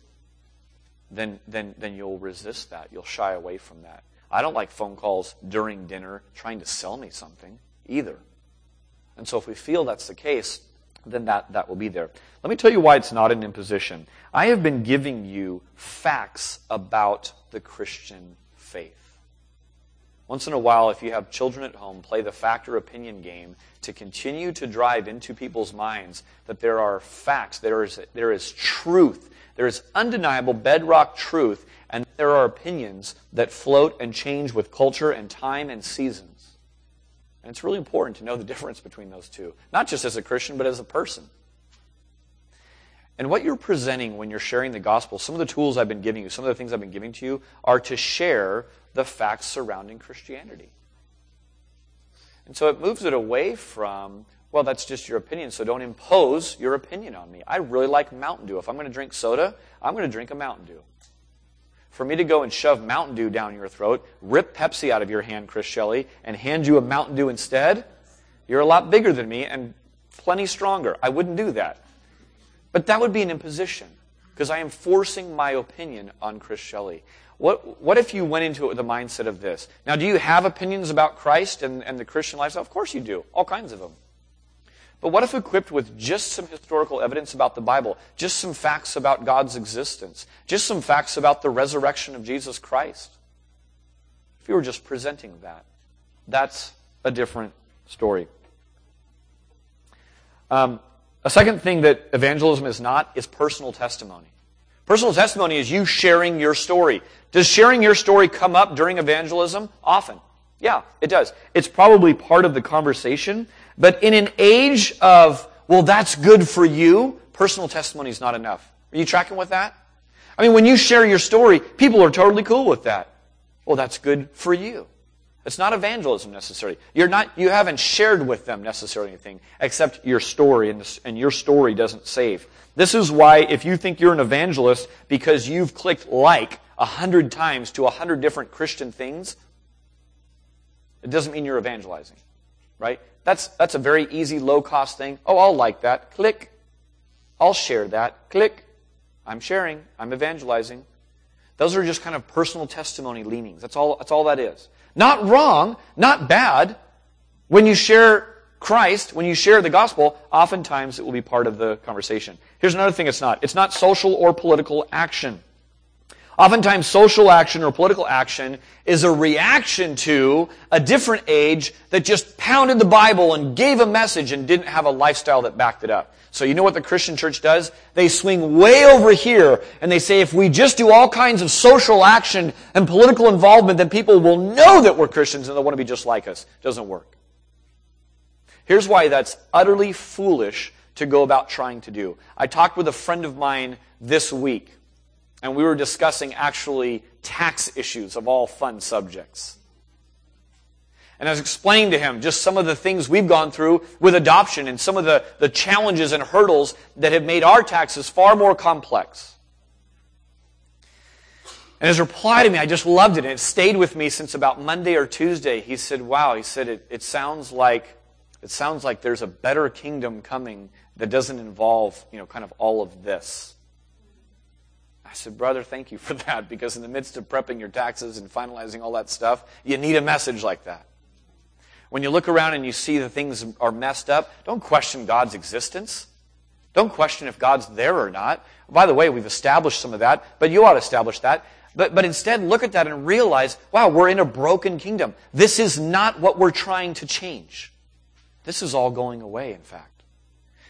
then, then, then you'll resist that. You'll shy away from that. I don't like phone calls during dinner trying to sell me something either. And so if we feel that's the case, then that, that will be there. Let me tell you why it's not an imposition. I have been giving you facts about the Christian faith. Once in a while, if you have children at home, play the fact or opinion game to continue to drive into people's minds that there are facts, there is, there is truth, there is undeniable bedrock truth, and there are opinions that float and change with culture and time and seasons. And it's really important to know the difference between those two, not just as a Christian, but as a person. And what you're presenting when you're sharing the gospel, some of the tools I've been giving you, some of the things I've been giving to you, are to share the facts surrounding Christianity. And so it moves it away from, well, that's just your opinion, so don't impose your opinion on me. I really like Mountain Dew. If I'm going to drink soda, I'm going to drink a Mountain Dew. For me to go and shove Mountain Dew down your throat, rip Pepsi out of your hand, Chris Shelley, and hand you a Mountain Dew instead, you're a lot bigger than me and plenty stronger. I wouldn't do that. But that would be an imposition because I am forcing my opinion on Chris Shelley. What, what if you went into it with the mindset of this? Now, do you have opinions about Christ and, and the Christian lifestyle? Of course you do. All kinds of them. But what if equipped with just some historical evidence about the Bible, just some facts about God's existence, just some facts about the resurrection of Jesus Christ? If you were just presenting that, that's a different story. Um, a second thing that evangelism is not is personal testimony. Personal testimony is you sharing your story. Does sharing your story come up during evangelism? Often. Yeah, it does. It's probably part of the conversation, but in an age of, well, that's good for you, personal testimony is not enough. Are you tracking with that? I mean, when you share your story, people are totally cool with that. Well, that's good for you. It's not evangelism necessarily. You're not, you haven't shared with them necessarily anything except your story, and, this, and your story doesn't save. This is why if you think you're an evangelist because you've clicked like a hundred times to a hundred different Christian things, it doesn't mean you're evangelizing, right? That's, that's a very easy, low cost thing. Oh, I'll like that. Click. I'll share that. Click. I'm sharing. I'm evangelizing. Those are just kind of personal testimony leanings. That's all, that's all that is. Not wrong, not bad. When you share Christ, when you share the gospel, oftentimes it will be part of the conversation. Here's another thing it's not. It's not social or political action. Oftentimes, social action or political action is a reaction to a different age that just pounded the Bible and gave a message and didn't have a lifestyle that backed it up. So you know what the Christian church does? They swing way over here and they say if we just do all kinds of social action and political involvement, then people will know that we're Christians and they'll want to be just like us. Doesn't work. Here's why that's utterly foolish to go about trying to do. I talked with a friend of mine this week and we were discussing actually tax issues of all fun subjects. And I was explaining to him just some of the things we've gone through with adoption and some of the, the challenges and hurdles that have made our taxes far more complex. And his reply to me, I just loved it. And it stayed with me since about Monday or Tuesday. He said, wow, he said, it, it sounds like, it sounds like there's a better kingdom coming that doesn't involve, you know, kind of all of this. I said, Brother, thank you for that because in the midst of prepping your taxes and finalizing all that stuff, you need a message like that. When you look around and you see the things are messed up, don't question God's existence. Don't question if God's there or not. By the way, we've established some of that, but you ought to establish that. But, but instead, look at that and realize, wow, we're in a broken kingdom. This is not what we're trying to change. This is all going away, in fact.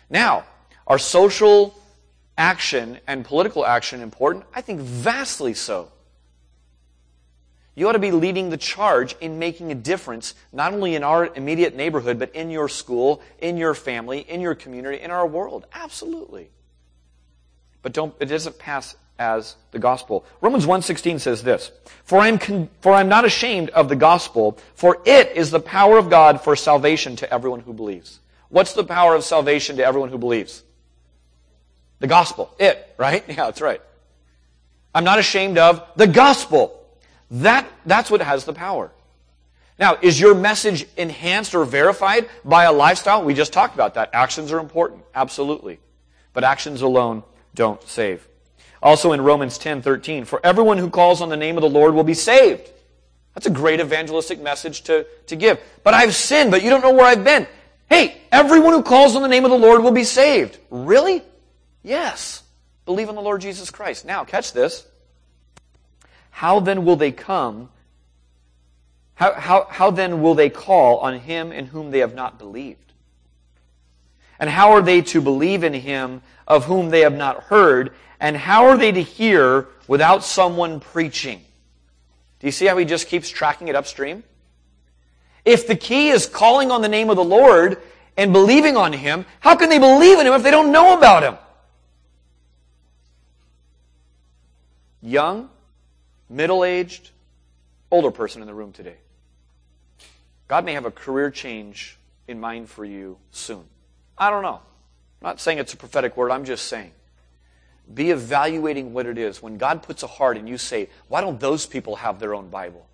Now, our social action and political action important? I think vastly so. You ought to be leading the charge in making a difference, not only in our immediate neighborhood, but in your school, in your family, in your community, in our world. Absolutely. But don't, it doesn't pass as the gospel. Romans 1.16 says this, for I'm, con- for I'm not ashamed of the gospel, for it is the power of God for salvation to everyone who believes. What's the power of salvation to everyone who believes? The gospel. It, right? Yeah, that's right. I'm not ashamed of the gospel. That, that's what has the power. Now, is your message enhanced or verified by a lifestyle? We just talked about that. Actions are important. Absolutely. But actions alone don't save. Also in Romans 10, 13, for everyone who calls on the name of the Lord will be saved. That's a great evangelistic message to, to give. But I've sinned, but you don't know where I've been. Hey, everyone who calls on the name of the Lord will be saved. Really? Yes. Believe in the Lord Jesus Christ. Now, catch this. How then will they come? How, how, how then will they call on him in whom they have not believed? And how are they to believe in him of whom they have not heard? And how are they to hear without someone preaching? Do you see how he just keeps tracking it upstream? If the key is calling on the name of the Lord and believing on him, how can they believe in him if they don't know about him? Young, middle aged, older person in the room today. God may have a career change in mind for you soon. I don't know. I'm not saying it's a prophetic word, I'm just saying. Be evaluating what it is. When God puts a heart and you say, why don't those people have their own Bible?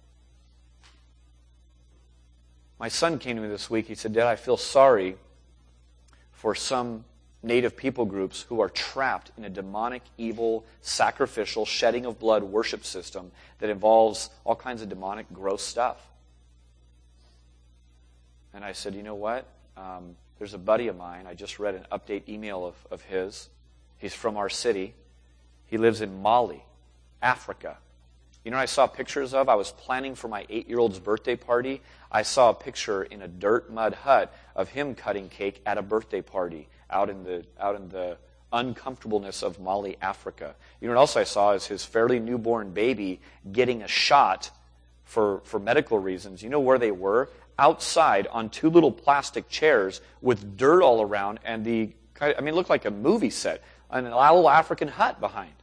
My son came to me this week. He said, Dad, I feel sorry for some native people groups who are trapped in a demonic, evil, sacrificial, shedding of blood worship system that involves all kinds of demonic, gross stuff. And I said, you know what? Um, there's a buddy of mine. I just read an update email of, of his. He's from our city. He lives in Mali, Africa. You know I saw pictures of? I was planning for my eight year old's birthday party. I saw a picture in a dirt mud hut of him cutting cake at a birthday party out in the, out in the uncomfortableness of Mali, Africa. You know what else I saw is his fairly newborn baby getting a shot for, for medical reasons. You know where they were? Outside on two little plastic chairs with dirt all around and the, I mean, it looked like a movie set, an little African hut behind.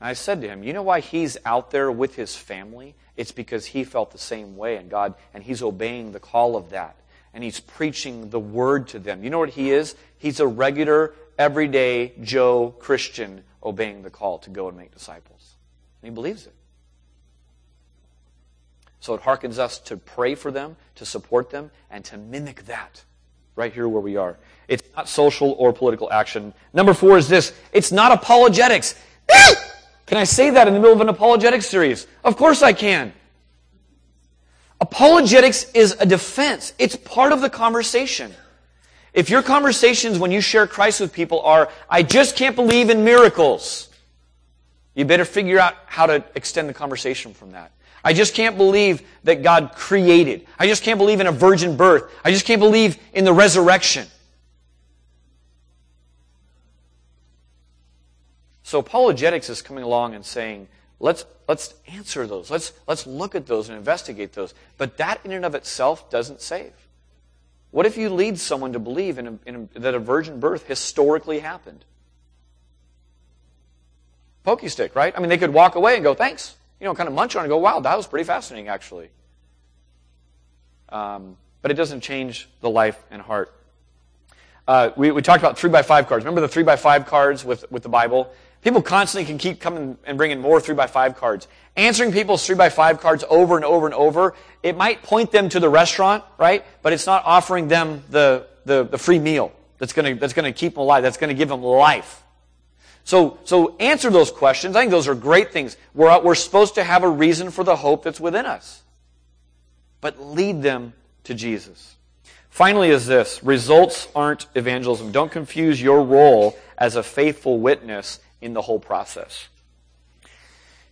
And I said to him, You know why he's out there with his family? It's because he felt the same way, and God, and he's obeying the call of that and he's preaching the word to them. You know what he is? He's a regular, everyday Joe Christian obeying the call to go and make disciples. And he believes it. So it harkens us to pray for them, to support them, and to mimic that right here where we are. It's not social or political action. Number four is this it's not apologetics. can I say that in the middle of an apologetics series? Of course I can. Apologetics is a defense. It's part of the conversation. If your conversations when you share Christ with people are, I just can't believe in miracles, you better figure out how to extend the conversation from that. I just can't believe that God created. I just can't believe in a virgin birth. I just can't believe in the resurrection. So apologetics is coming along and saying, let's Let's answer those. Let's, let's look at those and investigate those. But that in and of itself doesn't save. What if you lead someone to believe in, a, in a, that a virgin birth historically happened? Pocky stick, right? I mean, they could walk away and go, thanks. You know, kind of munch on and go, wow, that was pretty fascinating, actually. Um, but it doesn't change the life and heart. Uh, we, we talked about three by five cards. Remember the three by five cards with, with the Bible? People constantly can keep coming and bringing more 3 by 5 cards. Answering people's 3 by 5 cards over and over and over, it might point them to the restaurant, right? But it's not offering them the, the, the free meal that's to that's gonna keep them alive, that's to give them life. So, so answer those questions. I think those are great things. We're, we're supposed to have a reason for the hope that's within us. But lead them to Jesus. Finally, is this results aren't evangelism. Don't confuse your role as a faithful witness in the whole process.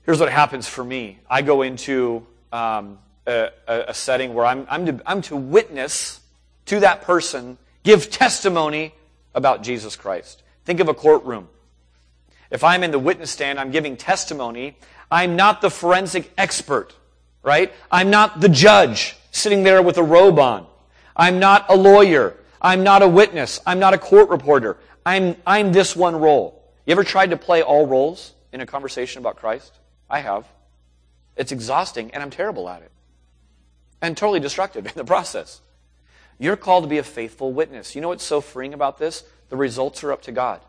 Here's what happens for me I go into um, a, a, setting where I'm, I'm, to, I'm to witness to that person, give testimony about Jesus Christ. Think of a courtroom. If I'm in the witness stand, I'm giving testimony, I'm not the forensic expert, right? I'm not the judge sitting there with a robe on. I'm not a lawyer. I'm not a witness. I'm not a court reporter. I'm, I'm this one role. You ever tried to play all roles in a conversation about Christ? I have. It's exhausting, and I'm terrible at it. And totally destructive in the process. You're called to be a faithful witness. You know what's so freeing about this? The results are up to God.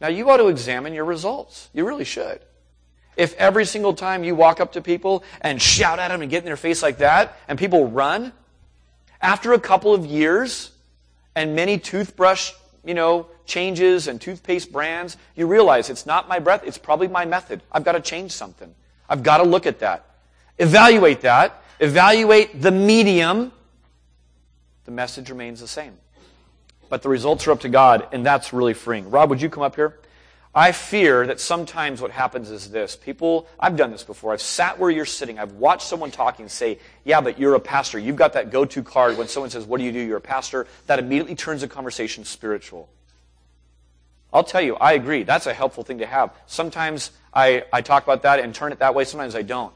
Now, you ought to examine your results. You really should. If every single time you walk up to people and shout at them and get in their face like that, and people run, after a couple of years and many toothbrush, you know, changes and toothpaste brands, you realize it's not my breath, it's probably my method. I've got to change something. I've got to look at that. Evaluate that. Evaluate the medium. The message remains the same. But the results are up to God, and that's really freeing. Rob, would you come up here? I fear that sometimes what happens is this. People, I've done this before. I've sat where you're sitting. I've watched someone talking and say, yeah, but you're a pastor. You've got that go-to card when someone says, what do you do? You're a pastor. That immediately turns the conversation spiritual. I'll tell you, I agree. That's a helpful thing to have. Sometimes I, I talk about that and turn it that way. Sometimes I don't.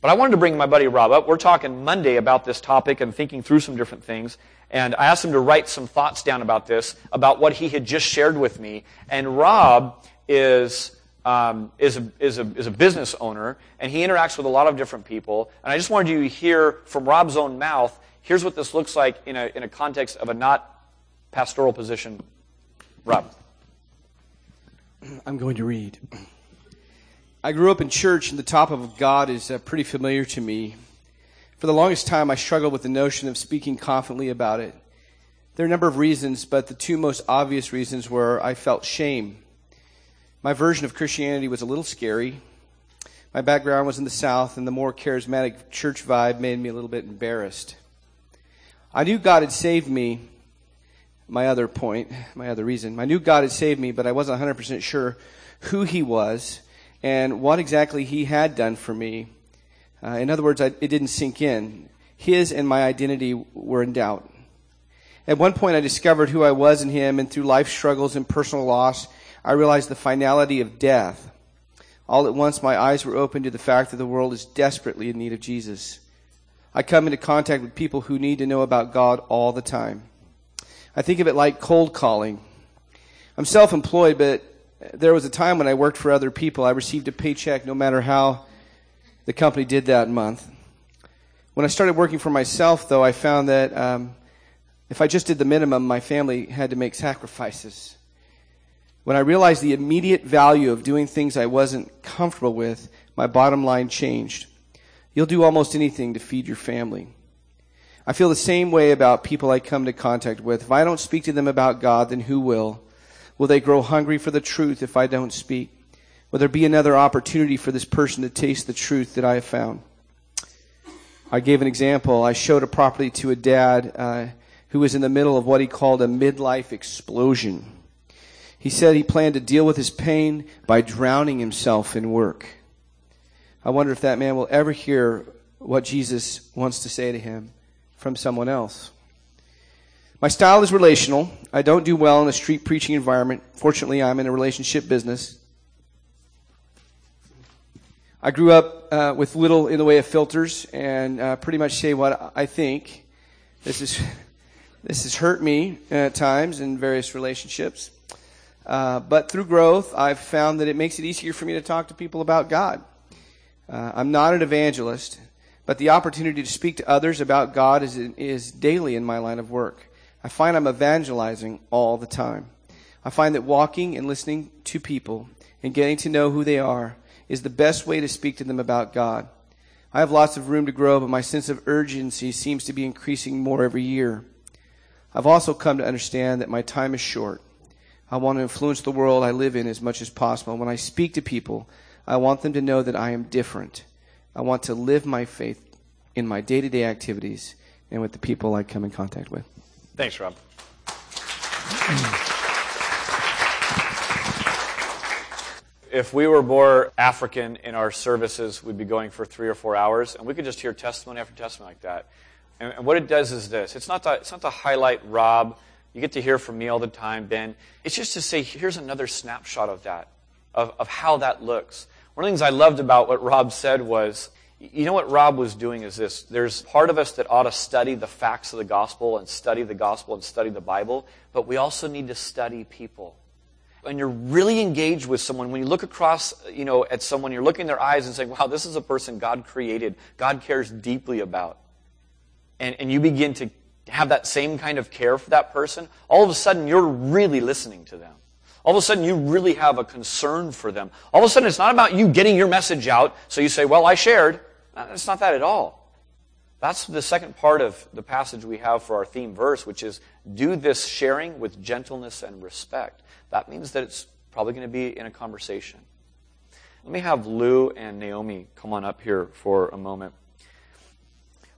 But I wanted to bring my buddy Rob up. We're talking Monday about this topic and thinking through some different things. And I asked him to write some thoughts down about this, about what he had just shared with me. And Rob is, um, is, a, is, a, is a business owner, and he interacts with a lot of different people. And I just wanted you to hear from Rob's own mouth here's what this looks like in a, in a context of a not pastoral position. Rob. I'm going to read. I grew up in church, and the topic of God is uh, pretty familiar to me. For the longest time, I struggled with the notion of speaking confidently about it. There are a number of reasons, but the two most obvious reasons were I felt shame. My version of Christianity was a little scary. My background was in the South, and the more charismatic church vibe made me a little bit embarrassed. I knew God had saved me. My other point, my other reason. I knew God had saved me, but I wasn't 100% sure who He was and what exactly He had done for me uh, in other words, I, it didn't sink in. His and my identity were in doubt. At one point, I discovered who I was in Him, and through life struggles and personal loss, I realized the finality of death. All at once, my eyes were opened to the fact that the world is desperately in need of Jesus. I come into contact with people who need to know about God all the time. I think of it like cold calling. I'm self employed, but there was a time when I worked for other people. I received a paycheck no matter how the company did that month. When I started working for myself, though, I found that um, if I just did the minimum, my family had to make sacrifices. When I realized the immediate value of doing things I wasn't comfortable with, my bottom line changed. You'll do almost anything to feed your family. I feel the same way about people I come into contact with. If I don't speak to them about God, then who will? Will they grow hungry for the truth if I don't speak? Will there be another opportunity for this person to taste the truth that I have found? I gave an example. I showed a property to a dad uh, who was in the middle of what he called a midlife explosion. He said he planned to deal with his pain by drowning himself in work. I wonder if that man will ever hear what Jesus wants to say to him from someone else. My style is relational. I don't do well in a street preaching environment. Fortunately, I'm in a relationship business. I grew up uh, with little in the way of filters and uh, pretty much say what I think. This is this has hurt me at times in various relationships. Uh, but through growth, I've found that it makes it easier for me to talk to people about God. Uh, I'm not an evangelist, but the opportunity to speak to others about God is is daily in my line of work. I find I'm evangelizing all the time. I find that walking and listening to people and getting to know who they are is the best way to speak to them about God. I have lots of room to grow, but my sense of urgency seems to be increasing more every year. I've also come to understand that my time is short. I want to influence the world I live in as much as possible. When I speak to people, I want them to know that I am different. I want to live my faith in my day to day activities and with the people I come in contact with. Thanks, Rob. if we were more African in our services, we'd be going for three or four hours, and we could just hear testimony after testimony like that. And, and what it does is this: it's not to, it's not to highlight Rob. You get to hear from me all the time, Ben. It's just to say, here's another snapshot of that. of, of how that looks. One of the things I loved about what Rob said was, you know what Rob was doing is this. There's part of us that ought to study the facts of the gospel and study the gospel and study the Bible, but we also need to study people. When you're really engaged with someone, when you look across, you know, at someone, you're looking in their eyes and saying, wow, this is a person God created, God cares deeply about. And, and you begin to have that same kind of care for that person, all of a sudden you're really listening to them. All of a sudden you really have a concern for them. All of a sudden it's not about you getting your message out, so you say, well, I shared. Uh, it's not that at all. That's the second part of the passage we have for our theme verse, which is do this sharing with gentleness and respect. That means that it's probably going to be in a conversation. Let me have Lou and Naomi come on up here for a moment.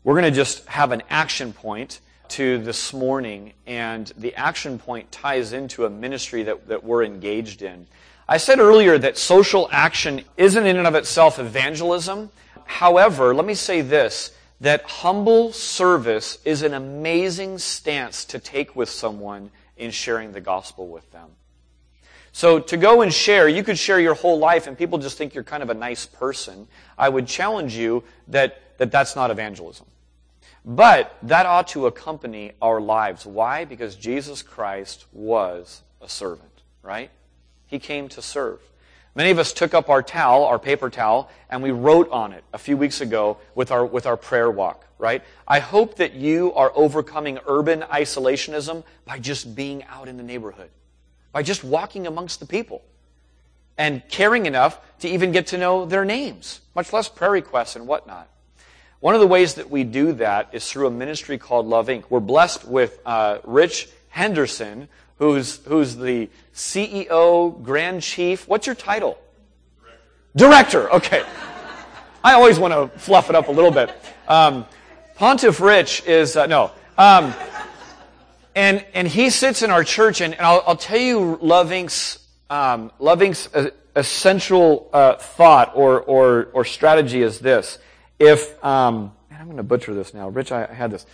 We're going to just have an action point to this morning, and the action point ties into a ministry that, that we're engaged in. I said earlier that social action isn't in and of itself evangelism. However, let me say this that humble service is an amazing stance to take with someone in sharing the gospel with them. So to go and share, you could share your whole life and people just think you're kind of a nice person. I would challenge you that, that that's not evangelism. But that ought to accompany our lives. Why? Because Jesus Christ was a servant, right? He came to serve. Many of us took up our towel, our paper towel, and we wrote on it a few weeks ago with our, with our prayer walk, right? I hope that you are overcoming urban isolationism by just being out in the neighborhood, by just walking amongst the people and caring enough to even get to know their names, much less prayer requests and whatnot. One of the ways that we do that is through a ministry called Love Inc. We're blessed with uh, Rich Henderson, who's, who's the CEO, Grand Chief. What's your title? Director. Director. Okay. I always want to fluff it up a little bit. Um, Pontiff Rich is, uh, no. Um, and, and he sits in our church, and, and I'll, I'll, tell you Loving's, um, Love Inc.'s essential uh, thought or, or, or strategy is this if, um, I'm going to butcher this now. Rich, I, I had this.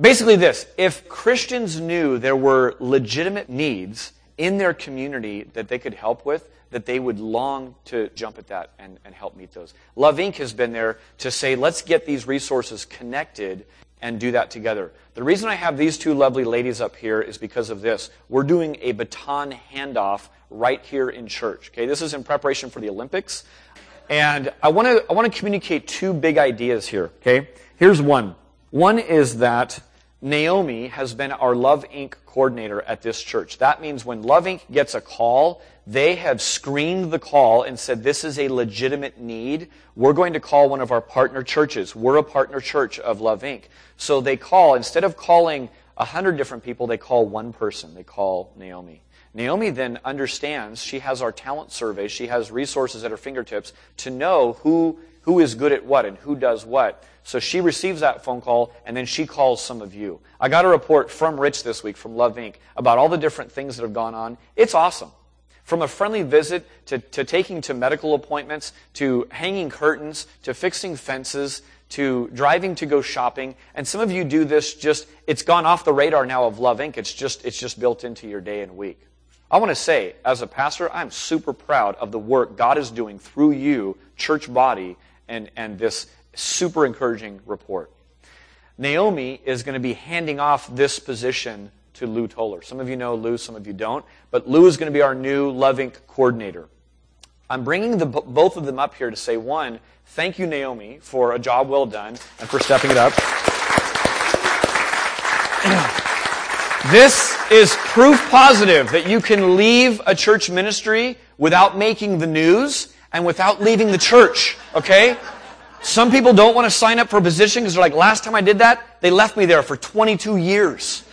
Basically, this if Christians knew there were legitimate needs in their community that they could help with, that they would long to jump at that and, and help meet those. Love Inc. has been there to say, let's get these resources connected and do that together. The reason I have these two lovely ladies up here is because of this. We're doing a baton handoff right here in church. Okay, this is in preparation for the Olympics. And I want to I want to communicate two big ideas here, okay? Here's one. One is that Naomi has been our Love Inc. coordinator at this church. That means when Love Inc. gets a call, they have screened the call and said, this is a legitimate need. We're going to call one of our partner churches. We're a partner church of Love Inc. So they call, instead of calling a hundred different people, they call one person. They call Naomi. Naomi then understands, she has our talent survey, she has resources at her fingertips to know who, who is good at what and who does what. So she receives that phone call and then she calls some of you. I got a report from Rich this week from Love Inc. about all the different things that have gone on. It's awesome. From a friendly visit to, to taking to medical appointments, to hanging curtains, to fixing fences, to driving to go shopping. And some of you do this just, it's gone off the radar now of Love Inc. It's just, it's just built into your day and week. I want to say, as a pastor, I'm super proud of the work God is doing through you, church body, and, and this super encouraging report. Naomi is going to be handing off this position to Lou Toller. Some of you know Lou, some of you don't. But Lou is going to be our new Love Inc. coordinator. I'm bringing the, both of them up here to say, one, thank you, Naomi, for a job well done and for stepping it up. This is proof positive that you can leave a church ministry without making the news and without leaving the church, okay? Some people don't want to sign up for a position because they're like, last time I did that, they left me there for 22 years.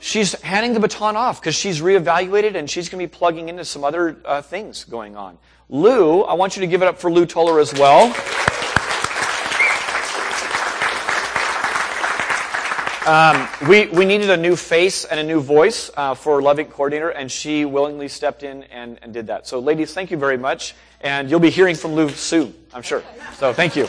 She's handing the baton off because she's reevaluated and she's going to be plugging into some other uh, things going on. Lou, I want you to give it up for Lou Toller as well. Um, we, we needed a new face and a new voice uh, for Love Inc. Coordinator, and she willingly stepped in and, and did that. So, ladies, thank you very much. And you'll be hearing from Lou soon, I'm sure. So, thank you.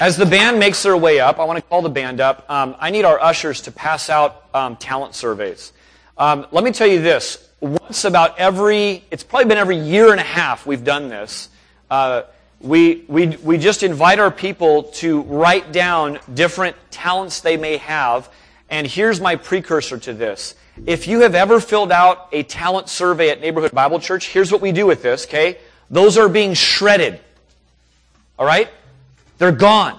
As the band makes their way up, I want to call the band up. Um, I need our ushers to pass out um, talent surveys. Um, let me tell you this. Once about every, it's probably been every year and a half we've done this. Uh, we, we, we just invite our people to write down different talents they may have. And here's my precursor to this. If you have ever filled out a talent survey at Neighborhood Bible Church, here's what we do with this, okay? Those are being shredded. All right? They're gone.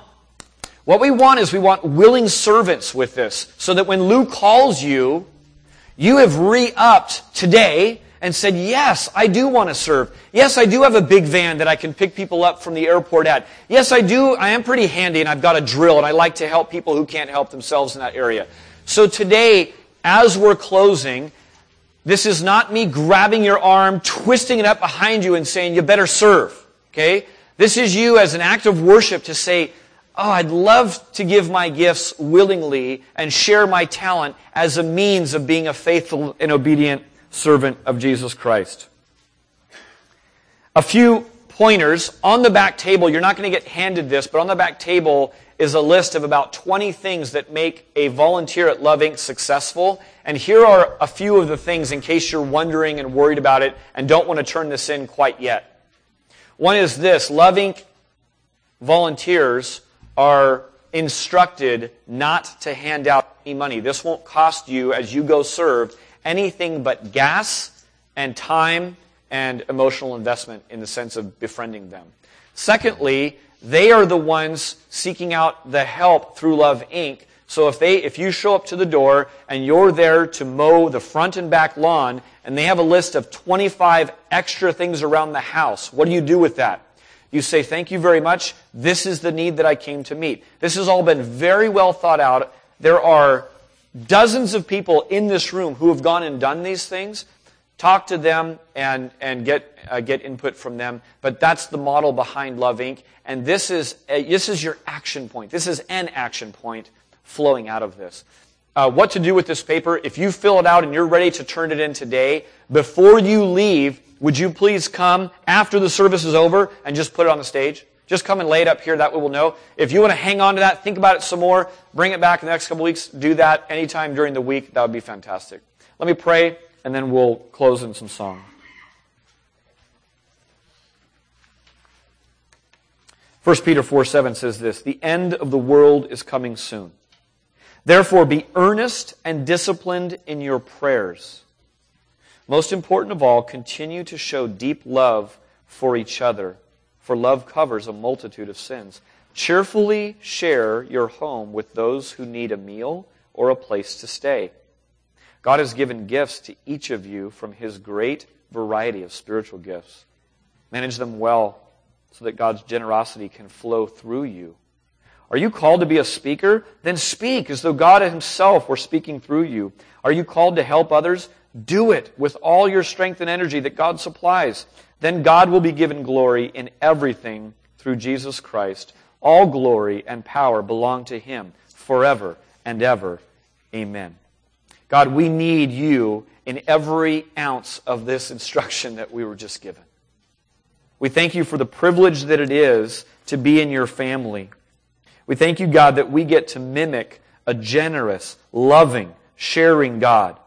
What we want is we want willing servants with this so that when Lou calls you, you have re-upped today and said, yes, I do want to serve. Yes, I do have a big van that I can pick people up from the airport at. Yes, I do. I am pretty handy and I've got a drill and I like to help people who can't help themselves in that area. So today, as we're closing, this is not me grabbing your arm, twisting it up behind you and saying, you better serve. Okay? This is you as an act of worship to say, Oh, I'd love to give my gifts willingly and share my talent as a means of being a faithful and obedient servant of Jesus Christ. A few pointers on the back table. You're not going to get handed this, but on the back table is a list of about 20 things that make a volunteer at Love Inc. successful. And here are a few of the things in case you're wondering and worried about it and don't want to turn this in quite yet. One is this Love Inc. volunteers are instructed not to hand out any money. This won't cost you, as you go serve, anything but gas and time and emotional investment in the sense of befriending them. Secondly, they are the ones seeking out the help through Love Inc. So if they, if you show up to the door and you're there to mow the front and back lawn and they have a list of 25 extra things around the house, what do you do with that? You say, thank you very much. This is the need that I came to meet. This has all been very well thought out. There are dozens of people in this room who have gone and done these things. Talk to them and, and get, uh, get input from them. But that's the model behind Love Inc. And this is, a, this is your action point. This is an action point flowing out of this. Uh, what to do with this paper. If you fill it out and you're ready to turn it in today, before you leave, would you please come after the service is over and just put it on the stage? Just come and lay it up here. That way we'll know. If you want to hang on to that, think about it some more, bring it back in the next couple weeks, do that anytime during the week. That would be fantastic. Let me pray, and then we'll close in some song. First Peter 4 7 says this The end of the world is coming soon. Therefore, be earnest and disciplined in your prayers. Most important of all, continue to show deep love for each other, for love covers a multitude of sins. Cheerfully share your home with those who need a meal or a place to stay. God has given gifts to each of you from his great variety of spiritual gifts. Manage them well so that God's generosity can flow through you. Are you called to be a speaker? Then speak as though God himself were speaking through you. Are you called to help others? Do it with all your strength and energy that God supplies. Then God will be given glory in everything through Jesus Christ. All glory and power belong to Him forever and ever. Amen. God, we need you in every ounce of this instruction that we were just given. We thank you for the privilege that it is to be in your family. We thank you, God, that we get to mimic a generous, loving, sharing God.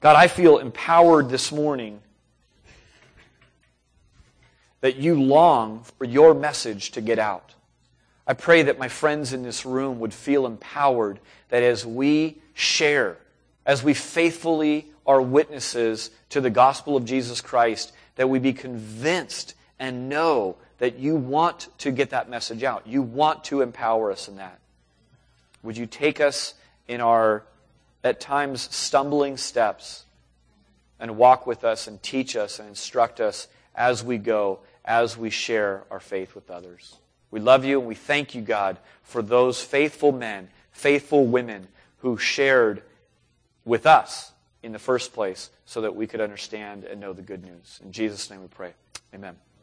God, I feel empowered this morning that you long for your message to get out. I pray that my friends in this room would feel empowered that as we share, as we faithfully are witnesses to the gospel of Jesus Christ, that we be convinced and know that you want to get that message out. You want to empower us in that. Would you take us in our at times stumbling steps and walk with us and teach us and instruct us as we go, as we share our faith with others. We love you and we thank you, God, for those faithful men, faithful women who shared with us in the first place so that we could understand and know the good news. In Jesus' name we pray. Amen.